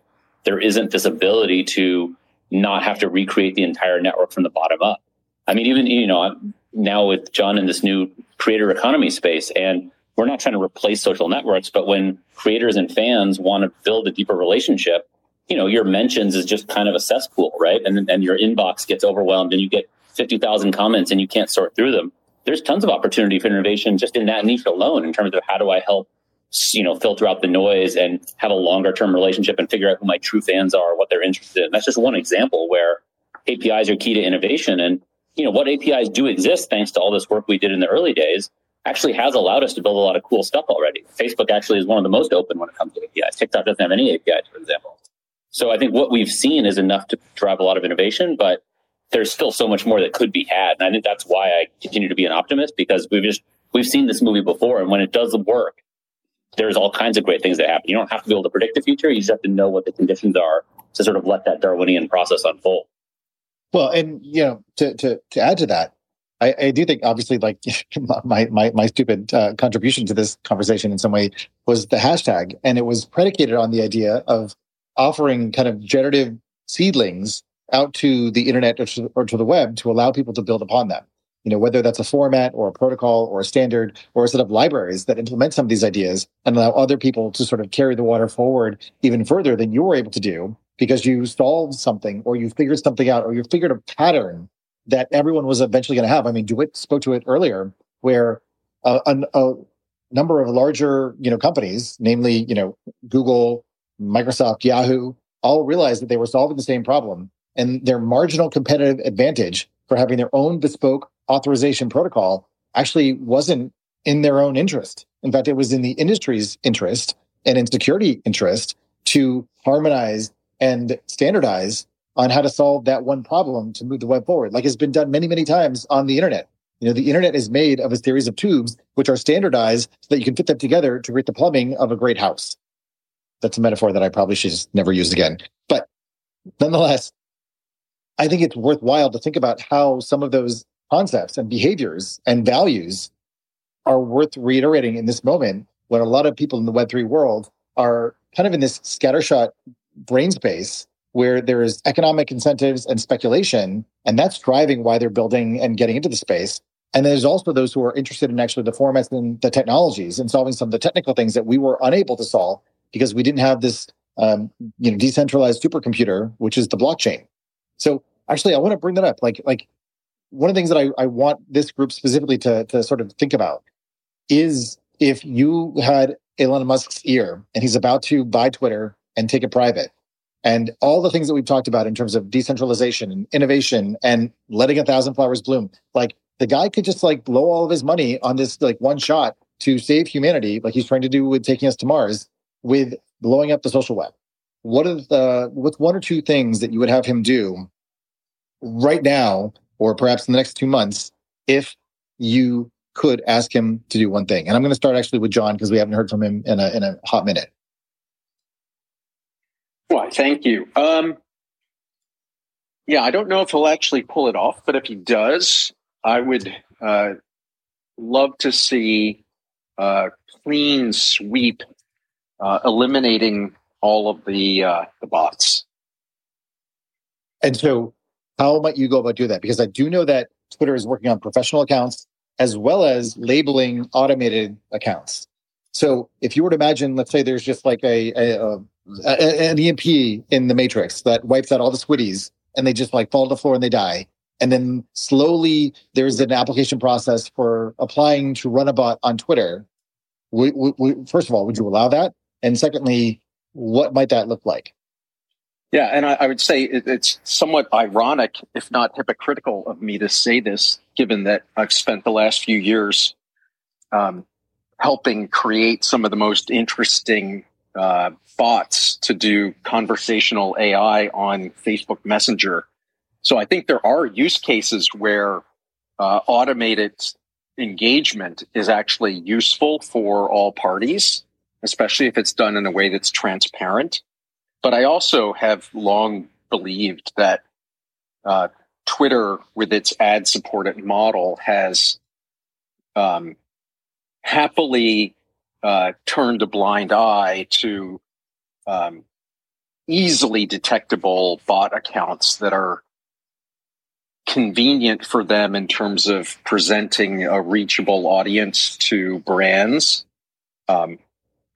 there isn't this ability to not have to recreate the entire network from the bottom up. I mean, even you know, now with John in this new creator economy space, and we're not trying to replace social networks, but when creators and fans want to build a deeper relationship, you know, your mentions is just kind of a cesspool, right? And and your inbox gets overwhelmed, and you get 50,000 comments and you can't sort through them. There's tons of opportunity for innovation just in that niche alone in terms of how do I help, you know, filter out the noise and have a longer term relationship and figure out who my true fans are, what they're interested in. That's just one example where APIs are key to innovation. And, you know, what APIs do exist thanks to all this work we did in the early days actually has allowed us to build a lot of cool stuff already. Facebook actually is one of the most open when it comes to APIs. TikTok doesn't have any APIs, for example. So I think what we've seen is enough to drive a lot of innovation, but there's still so much more that could be had. And I think that's why I continue to be an optimist because we've just, we've seen this movie before. And when it does work, there's all kinds of great things that happen. You don't have to be able to predict the future. You just have to know what the conditions are to sort of let that Darwinian process unfold. Well, and you know, to to to add to that, I, I do think obviously like my my my stupid uh, contribution to this conversation in some way was the hashtag, and it was predicated on the idea of offering kind of generative seedlings out to the internet or to, or to the web to allow people to build upon them you know whether that's a format or a protocol or a standard or a set of libraries that implement some of these ideas and allow other people to sort of carry the water forward even further than you were able to do because you solved something or you figured something out or you figured a pattern that everyone was eventually going to have. I mean dewitt spoke to it earlier where uh, a, a number of larger you know companies namely you know google microsoft yahoo all realized that they were solving the same problem and their marginal competitive advantage for having their own bespoke authorization protocol actually wasn't in their own interest. In fact, it was in the industry's interest and in security interest to harmonize and standardize on how to solve that one problem to move the web forward, like has been done many, many times on the internet. You know, the internet is made of a series of tubes which are standardized so that you can fit them together to create the plumbing of a great house. That's a metaphor that I probably should never use again. But nonetheless, I think it's worthwhile to think about how some of those concepts and behaviors and values are worth reiterating in this moment when a lot of people in the Web3 world are kind of in this scattershot brain space where there is economic incentives and speculation, and that's driving why they're building and getting into the space. And there's also those who are interested in actually the formats and the technologies and solving some of the technical things that we were unable to solve because we didn't have this um, you know decentralized supercomputer, which is the blockchain. So actually, I want to bring that up. Like like one of the things that I, I want this group specifically to to sort of think about is if you had Elon Musk's ear and he's about to buy Twitter and take it private, and all the things that we've talked about in terms of decentralization and innovation and letting a thousand flowers bloom, like the guy could just like blow all of his money on this like one shot to save humanity, like he's trying to do with taking us to Mars, with blowing up the social web. What are the what's one or two things that you would have him do right now, or perhaps in the next two months, if you could ask him to do one thing? And I'm going to start actually with John because we haven't heard from him in a in a hot minute. Why, thank you. Um, yeah, I don't know if he'll actually pull it off, but if he does, I would uh, love to see a clean sweep, uh, eliminating all of the uh, the bots. And so, how might you go about doing that? Because I do know that Twitter is working on professional accounts as well as labeling automated accounts. So, if you were to imagine, let's say there's just like a, a, a an EMP in the Matrix that wipes out all the squiddies, and they just like fall to the floor and they die. And then slowly, there's an application process for applying to run a bot on Twitter. We, we, we, first of all, would you allow that? And secondly, what might that look like? Yeah, and I, I would say it, it's somewhat ironic, if not hypocritical, of me to say this, given that I've spent the last few years um, helping create some of the most interesting uh, bots to do conversational AI on Facebook Messenger. So I think there are use cases where uh, automated engagement is actually useful for all parties especially if it's done in a way that's transparent. But I also have long believed that uh, Twitter, with its ad supported model, has um, happily uh, turned a blind eye to um, easily detectable bot accounts that are convenient for them in terms of presenting a reachable audience to brands. Um,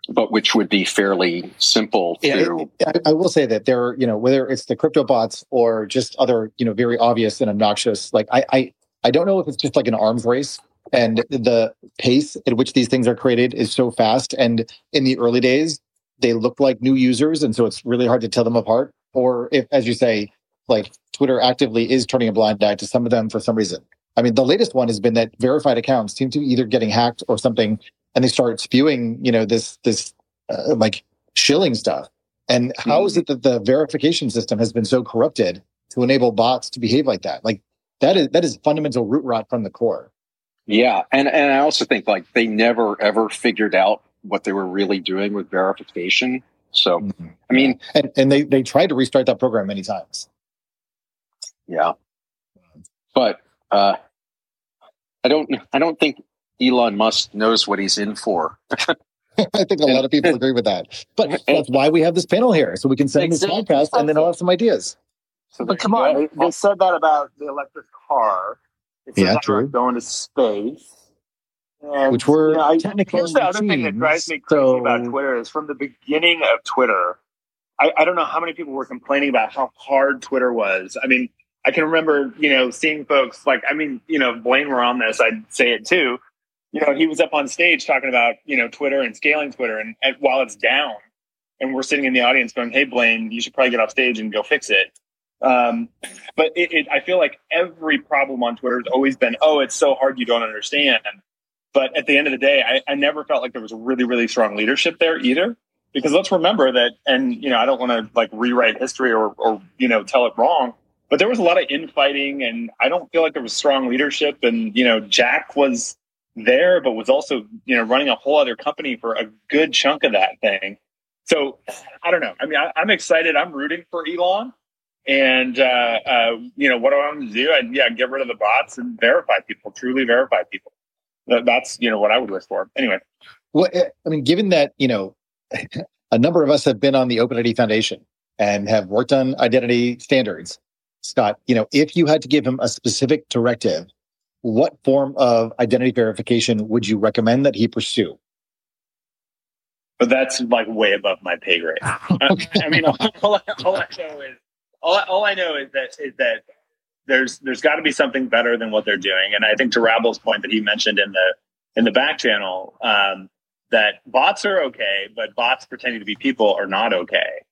but which would be fairly simple to. I, I, will say that there, are, you know, whether it's the crypto bots or just other, you know, very obvious and obnoxious, like I, I, I don't know if it's just like an arms race and the pace at which these things are created is so fast. And in the early days, they look like new users, and so it's really hard to tell them apart. Or if, as you say, like Twitter actively is turning a blind eye to some of them for some reason. I mean, the latest one has been that verified accounts seem to be either getting hacked or something and they start spewing, you know, this this uh, like shilling stuff. And how mm-hmm. is it that the verification system has been so corrupted to enable bots to behave like that? Like that is that is fundamental root rot from the core. Yeah, and and I also think like they never ever figured out what they were really doing with verification. So mm-hmm. I mean, and and they they tried to restart that program many times. Yeah, but uh, I don't I don't think Elon Musk knows what he's in for. I think a lot of people agree with that. But that's why we have this panel here, so we can send exactly. this podcast and then I'll have some ideas. So but come on, they, they, said that about the electric car. yeah, true. Going to space. And, Which were you know, I, technically here's the other thing that drives me crazy so... about Twitter is from the beginning of Twitter. I, I don't know how many people were complaining about how hard Twitter was. I mean, I can remember, you know, seeing folks like, I mean, you know, if Blaine were on this, I'd say it too you know, he was up on stage talking about, you know, Twitter and scaling Twitter and, and while it's down and we're sitting in the audience going, Hey, Blaine, you should probably get off stage and go fix it. Um, but it, it, I feel like every problem on Twitter has always been, oh, it's so hard you don't understand. But at the end of the day, I, I never felt like there was really, really strong leadership there either. Because let's remember that, and you know, I don't want to like rewrite history or, or you know, tell it wrong. But there was a lot of infighting, and I don't feel like there was strong leadership. And you know, Jack was there, but was also, you know, running a whole other company for a good chunk of that thing. So I don't know. I mean, I, am excited. I'm rooting for Elon. And uh, uh, you know what do I want to do? I, yeah, get rid of the bots and verify people, truly verify people. That, that's you know what I would wish for. Anyway, well, eh, I mean, given that you know a number of us have been on the OpenID Foundation and have worked on identity standards, Scott, you know, if you had to give him a specific directive, what form of identity verification would you recommend that he pursue? But that's like way above my pay grade. okay. I, I, mean, all, all, all, I know is all, all I know is that is that there's there's got to be something better than what they're doing. And I think to Rabble's point that he mentioned in the in the back channel, um, that bots are okay, but bots pretending to be people are not okay.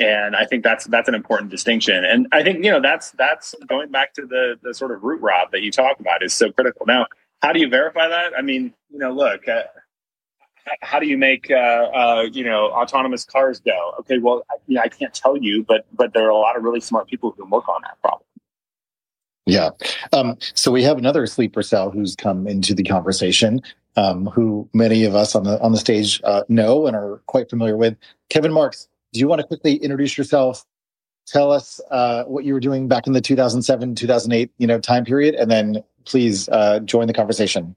And I think that's that's an important distinction. And I think you know that's that's going back to the the sort of root rob that you talk about is so critical. Now, how do you verify that? I mean, you know, look. Uh, how do you make uh, uh, you know autonomous cars go? Okay, well, I, you know, I can't tell you, but but there are a lot of really smart people who work on that problem. Yeah. Um, so we have another sleeper cell who's come into the conversation um, who many of us on the on the stage uh, know and are quite familiar with. Kevin Marks, do you want to quickly introduce yourself? Tell us uh, what you were doing back in the 2007 2008 you know time period, and then please uh, join the conversation.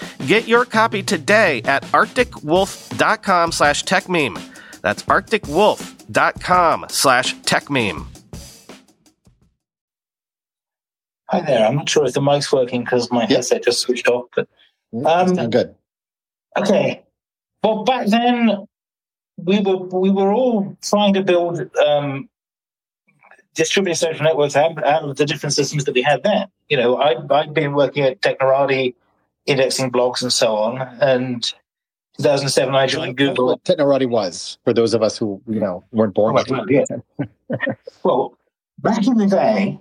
Get your copy today at arcticwolf.com slash techmeme. That's arcticwolf.com slash techmeme. Hi there. I'm not sure if the mic's working because my headset just switched off. But um, good. Okay. Well, back then we were we were all trying to build um, distributed social networks out of the different systems that we had then. You know, I, I'd been working at Technorati indexing blogs and so on. And 2007, I joined Google. What Technorati was for those of us who you know weren't born. Oh, yeah. well, back in the day,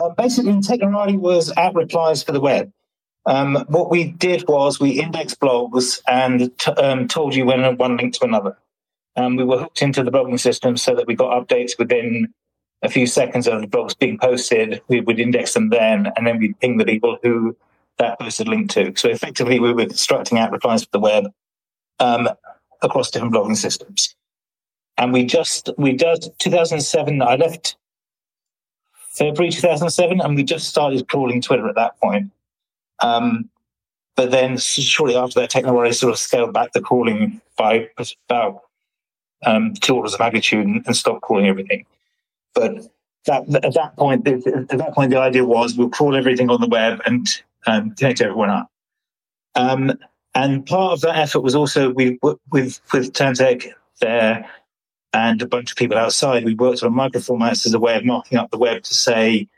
uh, basically, Technorati was at replies for the web. Um, what we did was we indexed blogs and t- um, told you when one linked to another. Um, we were hooked into the blogging system so that we got updates within a few seconds of the blogs being posted. We would index them then, and then we'd ping the people who that post had linked to. So effectively, we were constructing out replies for the web um, across different blogging systems. And we just, we did 2007, I left February 2007, and we just started crawling Twitter at that point. Um, but then shortly after that, Technorati sort of scaled back the crawling by about um, two orders of magnitude and, and stopped crawling everything. But that, at that point, at that point, the idea was we'll crawl everything on the web and um, connect everyone up. Um, and part of that effort was also we with with Tantek there and a bunch of people outside. We worked on microformats as a way of marking up the web to say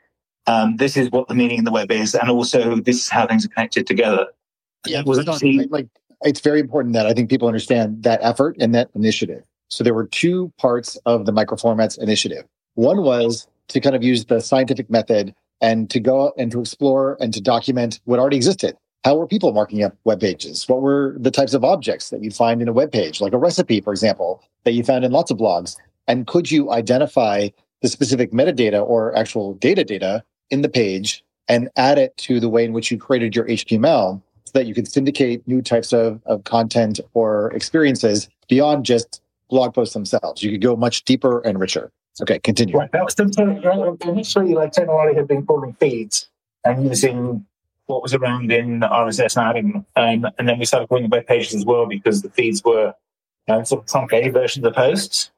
um, this is what the meaning in the web is, and also this is how things are connected together. Yeah, was actually, like it's very important that I think people understand that effort and that initiative. So there were two parts of the microformats initiative. One was to kind of use the scientific method and to go and to explore and to document what already existed. How were people marking up web pages? What were the types of objects that you'd find in a web page, like a recipe, for example, that you found in lots of blogs? And could you identify the specific metadata or actual data data in the page and add it to the way in which you created your HTML so that you could syndicate new types of, of content or experiences beyond just blog posts themselves? You could go much deeper and richer. Okay, continue. Right. That was the initially like Technorati had been pulling feeds and using what was around in RSS and adding, um, and then we started pulling web pages as well because the feeds were um, sort of truncated versions of the posts.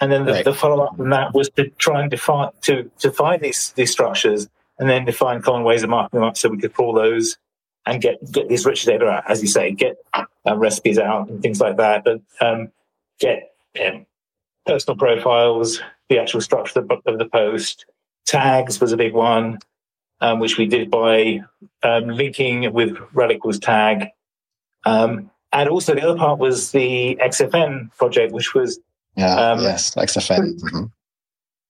And then the, right. the follow up from that was to try and define to to find these these structures and then define common ways of marking them up so we could pull those and get get these rich data out, as you say, get uh, recipes out and things like that, but um, get um, personal profiles, the actual structure of the, of the post. Tags was a big one, um, which we did by um, linking with rel equals tag. Um, and also the other part was the XFN project, which was yeah, um, yes, XFN. Mm-hmm.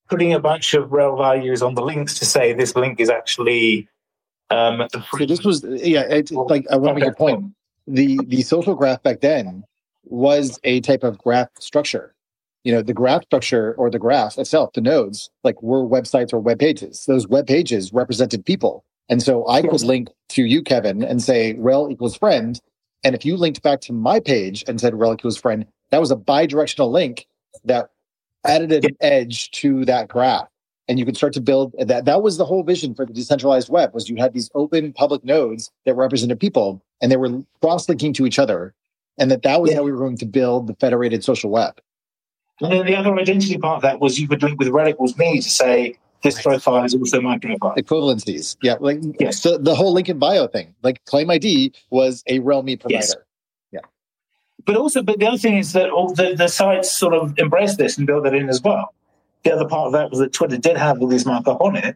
Putting a bunch of rel values on the links to say this link is actually. Um, so this was yeah, it, like I want to make a point. The the social graph back then was a type of graph structure you know the graph structure or the graph itself the nodes like were websites or web pages. Those web pages represented people. And so i could link to you kevin and say rel equals friend. And if you linked back to my page and said rel equals friend that was a bi-directional link that added an edge to that graph. And you could start to build that that was the whole vision for the decentralized web was you had these open public nodes that represented people and they were cross-linking to each other and that that was yeah. how we were going to build the federated social web and then the other identity part of that was you could link with rel was me to say this profile is also my profile. Equivalencies. Yeah. Like yes. the, the whole link in bio thing. Like ClaimID was a rel-me provider. Yes. Yeah. But also, but the other thing is that all the, the sites sort of embraced this and built it in as well. The other part of that was that Twitter did have all these markup on it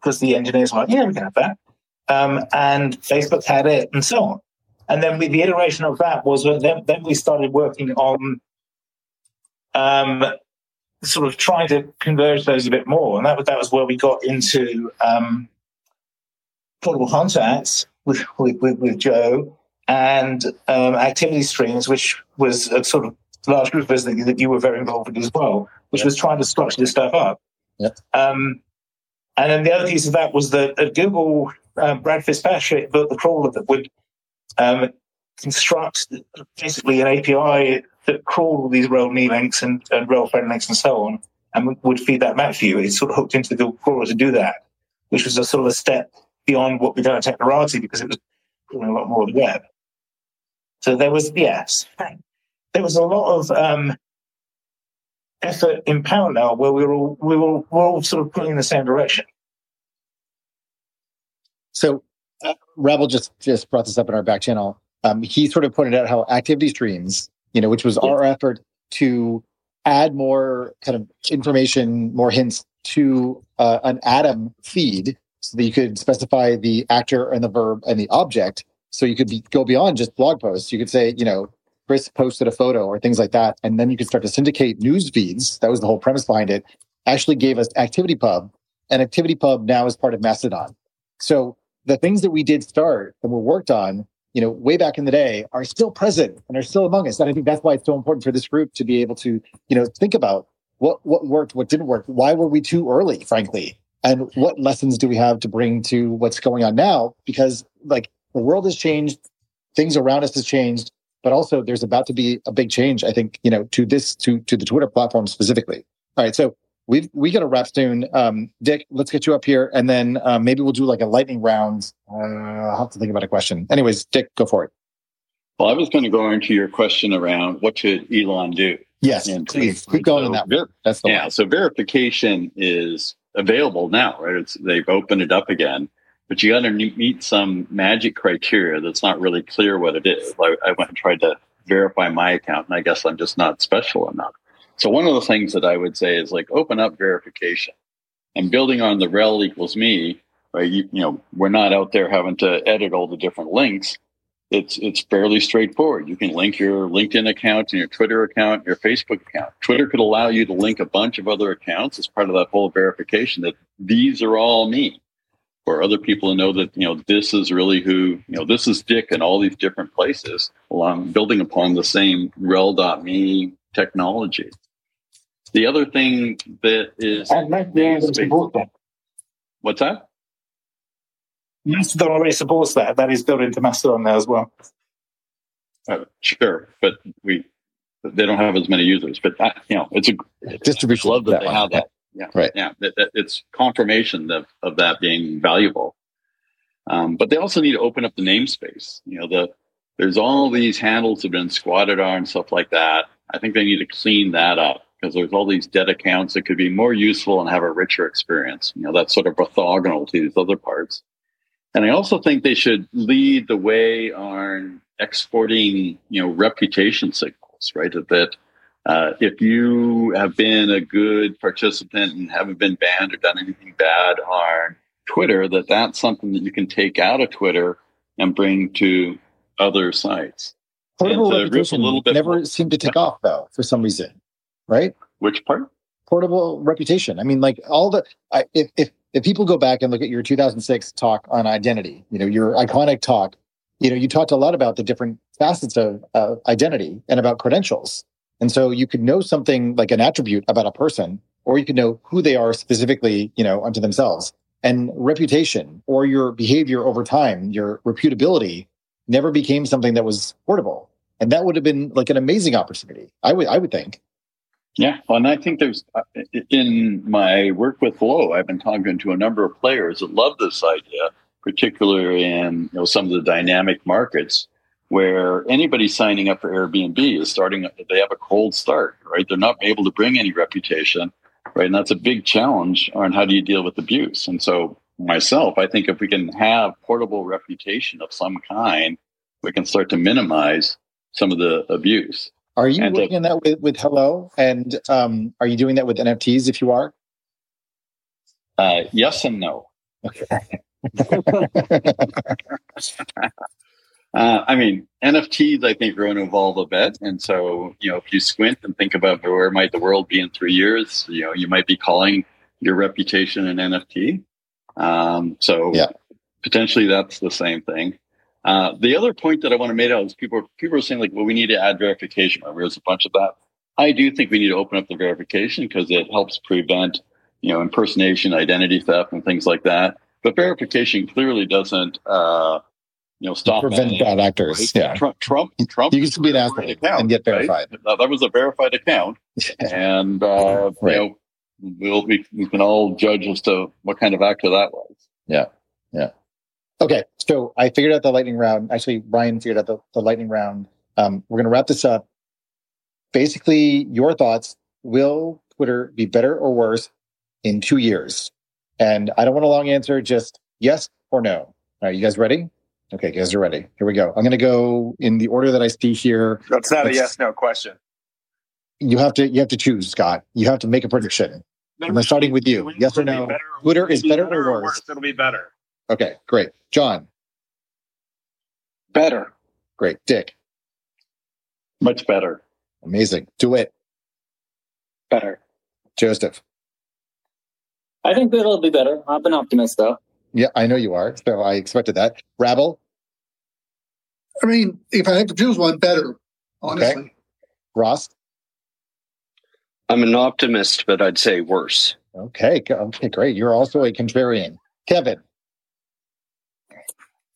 because the engineers were like, yeah, we can have that. Um, and Facebook had it and so on. And then we, the iteration of that was when then, then we started working on um, sort of trying to converge those a bit more. And that was, that was where we got into um, portable contacts with, with, with, Joe and um, activity streams, which was a sort of large group of us that, that you were very involved with as well, which was trying to structure this stuff up. Um, and then the other piece of that was that at Google, um, Brad Fitzpatrick built the crawler that would um, construct basically an API that crawl all these rel-me links and, and rel friend links and so on, and would feed that back for you. It's sort of hooked into the crawler to do that, which was a sort of a step beyond what we've done at Technorati because it was doing a lot more of the web. So there was, yes, there was a lot of um, effort in parallel where we were all, we were, we were all sort of pulling in the same direction. So uh, Rabble just just brought this up in our back channel. Um, he sort of pointed out how activity streams you know, which was yeah. our effort to add more kind of information, more hints to uh, an Atom feed so that you could specify the actor and the verb and the object. So you could be, go beyond just blog posts. You could say, you know, Chris posted a photo or things like that. And then you could start to syndicate news feeds. That was the whole premise behind it. Actually gave us ActivityPub and ActivityPub now is part of Mastodon. So the things that we did start and were worked on you know, way back in the day are still present and are still among us. And I think that's why it's so important for this group to be able to, you know, think about what, what worked, what didn't work. Why were we too early, frankly? And what lessons do we have to bring to what's going on now? Because like the world has changed, things around us has changed, but also there's about to be a big change, I think, you know, to this, to, to the Twitter platform specifically. All right. So we've we got to wrap soon. Um, Dick, let's get you up here, and then uh, maybe we'll do like a lightning round. Uh, I'll have to think about a question. Anyways, Dick, go for it. Well, I was going to go into your question around what should Elon do. Yes, and please keep going so, in that. Ver- That's the yeah. One. So verification is available now, right? It's, they've opened it up again, but you got to meet some magic criteria that's not really clear what it is. I, I went and tried to verify my account, and I guess I'm just not special enough. So one of the things that I would say is like open up verification and building on the rel equals me, right? You, you know, we're not out there having to edit all the different links. It's it's fairly straightforward. You can link your LinkedIn account and your Twitter account, your Facebook account. Twitter could allow you to link a bunch of other accounts as part of that whole verification that these are all me. For other people to know that, you know, this is really who, you know, this is Dick in all these different places, along building upon the same rel.me technology. The other thing that is What's that? Mastodon already supports that. That is built into Mastodon now as well. Uh, sure, but we they don't have as many users. But that, you know, it's a distribution. Love that, that they one. have that. Yeah, right. Yeah, that, that it's confirmation of, of that being valuable. Um, but they also need to open up the namespace. You know, the there's all these handles have been squatted on and stuff like that. I think they need to clean that up because there's all these dead accounts that could be more useful and have a richer experience. You know, that's sort of orthogonal to these other parts. And I also think they should lead the way on exporting, you know, reputation signals, right? That uh, if you have been a good participant and haven't been banned or done anything bad on Twitter, that that's something that you can take out of Twitter and bring to other sites. Portable reputation a little bit never more. seemed to take off though for some reason, right? Which part? Portable reputation. I mean, like all the I, if if if people go back and look at your 2006 talk on identity, you know, your iconic talk, you know, you talked a lot about the different facets of uh, identity and about credentials. And so you could know something like an attribute about a person, or you could know who they are specifically, you know, unto themselves. And reputation or your behavior over time, your reputability never became something that was portable. And that would have been like an amazing opportunity. I would, I would think. Yeah, well, and I think there's uh, in my work with Flow, I've been talking to a number of players that love this idea, particularly in you know some of the dynamic markets where anybody signing up for Airbnb is starting. They have a cold start, right? They're not able to bring any reputation, right? And that's a big challenge on how do you deal with abuse. And so, myself, I think if we can have portable reputation of some kind, we can start to minimize some of the abuse. Are you and working on that with, with Hello? And um, are you doing that with NFTs if you are? Uh, yes and no. Okay. uh, I mean, NFTs, I think, are going to evolve a bit. And so, you know, if you squint and think about where might the world be in three years, you know, you might be calling your reputation an NFT. Um, so yeah. potentially that's the same thing. Uh, the other point that I want to make out is people people are saying like, well, we need to add verification. Remember, there's a bunch of that. I do think we need to open up the verification because it helps prevent, you know, impersonation, identity theft, and things like that. But verification clearly doesn't, uh, you know, stop prevent bad actors. Right? Yeah, Trump, Trump, Trump. You used to be an asshole account, and get verified. Right? That was a verified account, and uh, right. you know, we'll we, we can all judge as to what kind of actor that was. Yeah. Okay, so I figured out the lightning round. Actually, Ryan figured out the, the lightning round. Um, we're going to wrap this up. Basically, your thoughts. Will Twitter be better or worse in two years? And I don't want a long answer, just yes or no. All right, you guys ready? Okay, you guys are ready. Here we go. I'm going to go in the order that I see here. That's not a yes no question. You have to you have to choose, Scott. You have to make a prediction. I'm starting with you. Yes or no? Twitter is better, better or worse? It'll be better. Okay, great. John. Better. Great. Dick. Much better. Amazing. DeWitt. Better. Joseph. I think it'll be better. I'm an optimist, though. Yeah, I know you are. So I expected that. Rabble. I mean, if I had to choose one, better. Honestly. Okay. Ross. I'm an optimist, but I'd say worse. Okay. Okay. Great. You're also a contrarian. Kevin.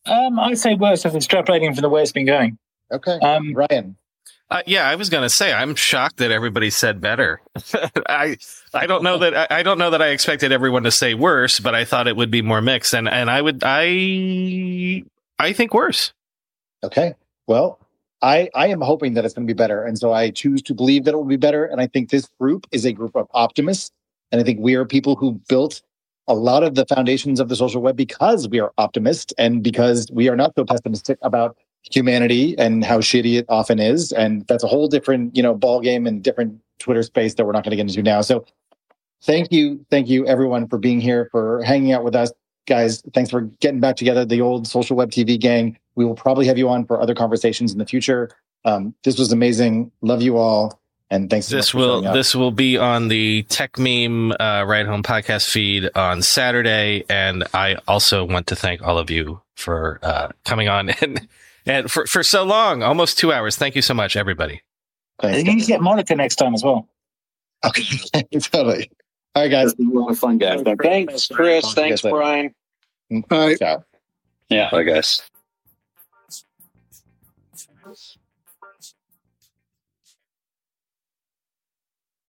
Um, I'd say worse if extrapolating from the way it's been going. Okay. Um, Ryan. Uh, yeah, I was going to say I'm shocked that everybody said better. I I don't know that I, I don't know that I expected everyone to say worse, but I thought it would be more mixed, and and I would I I think worse. Okay. Well, I, I am hoping that it's going to be better. And so I choose to believe that it will be better. And I think this group is a group of optimists. And I think we are people who built a lot of the foundations of the social web because we are optimists and because we are not so pessimistic about humanity and how shitty it often is. And that's a whole different, you know, ball game and different Twitter space that we're not going to get into now. So thank you. Thank you everyone for being here, for hanging out with us. Guys, thanks for getting back together, the old social web TV gang. We will probably have you on for other conversations in the future. Um, this was amazing. Love you all. And thanks. So this will this will be on the Techmeme uh, Ride Home podcast feed on Saturday, and I also want to thank all of you for uh, coming on and and for for so long, almost two hours. Thank you so much, everybody. Thanks. You need to get Monica next time as well. Okay, totally. All right, guys. a lot of fun, guys. Thanks, Chris. Thanks, Brian. All right. Ciao. Yeah. Bye, guys.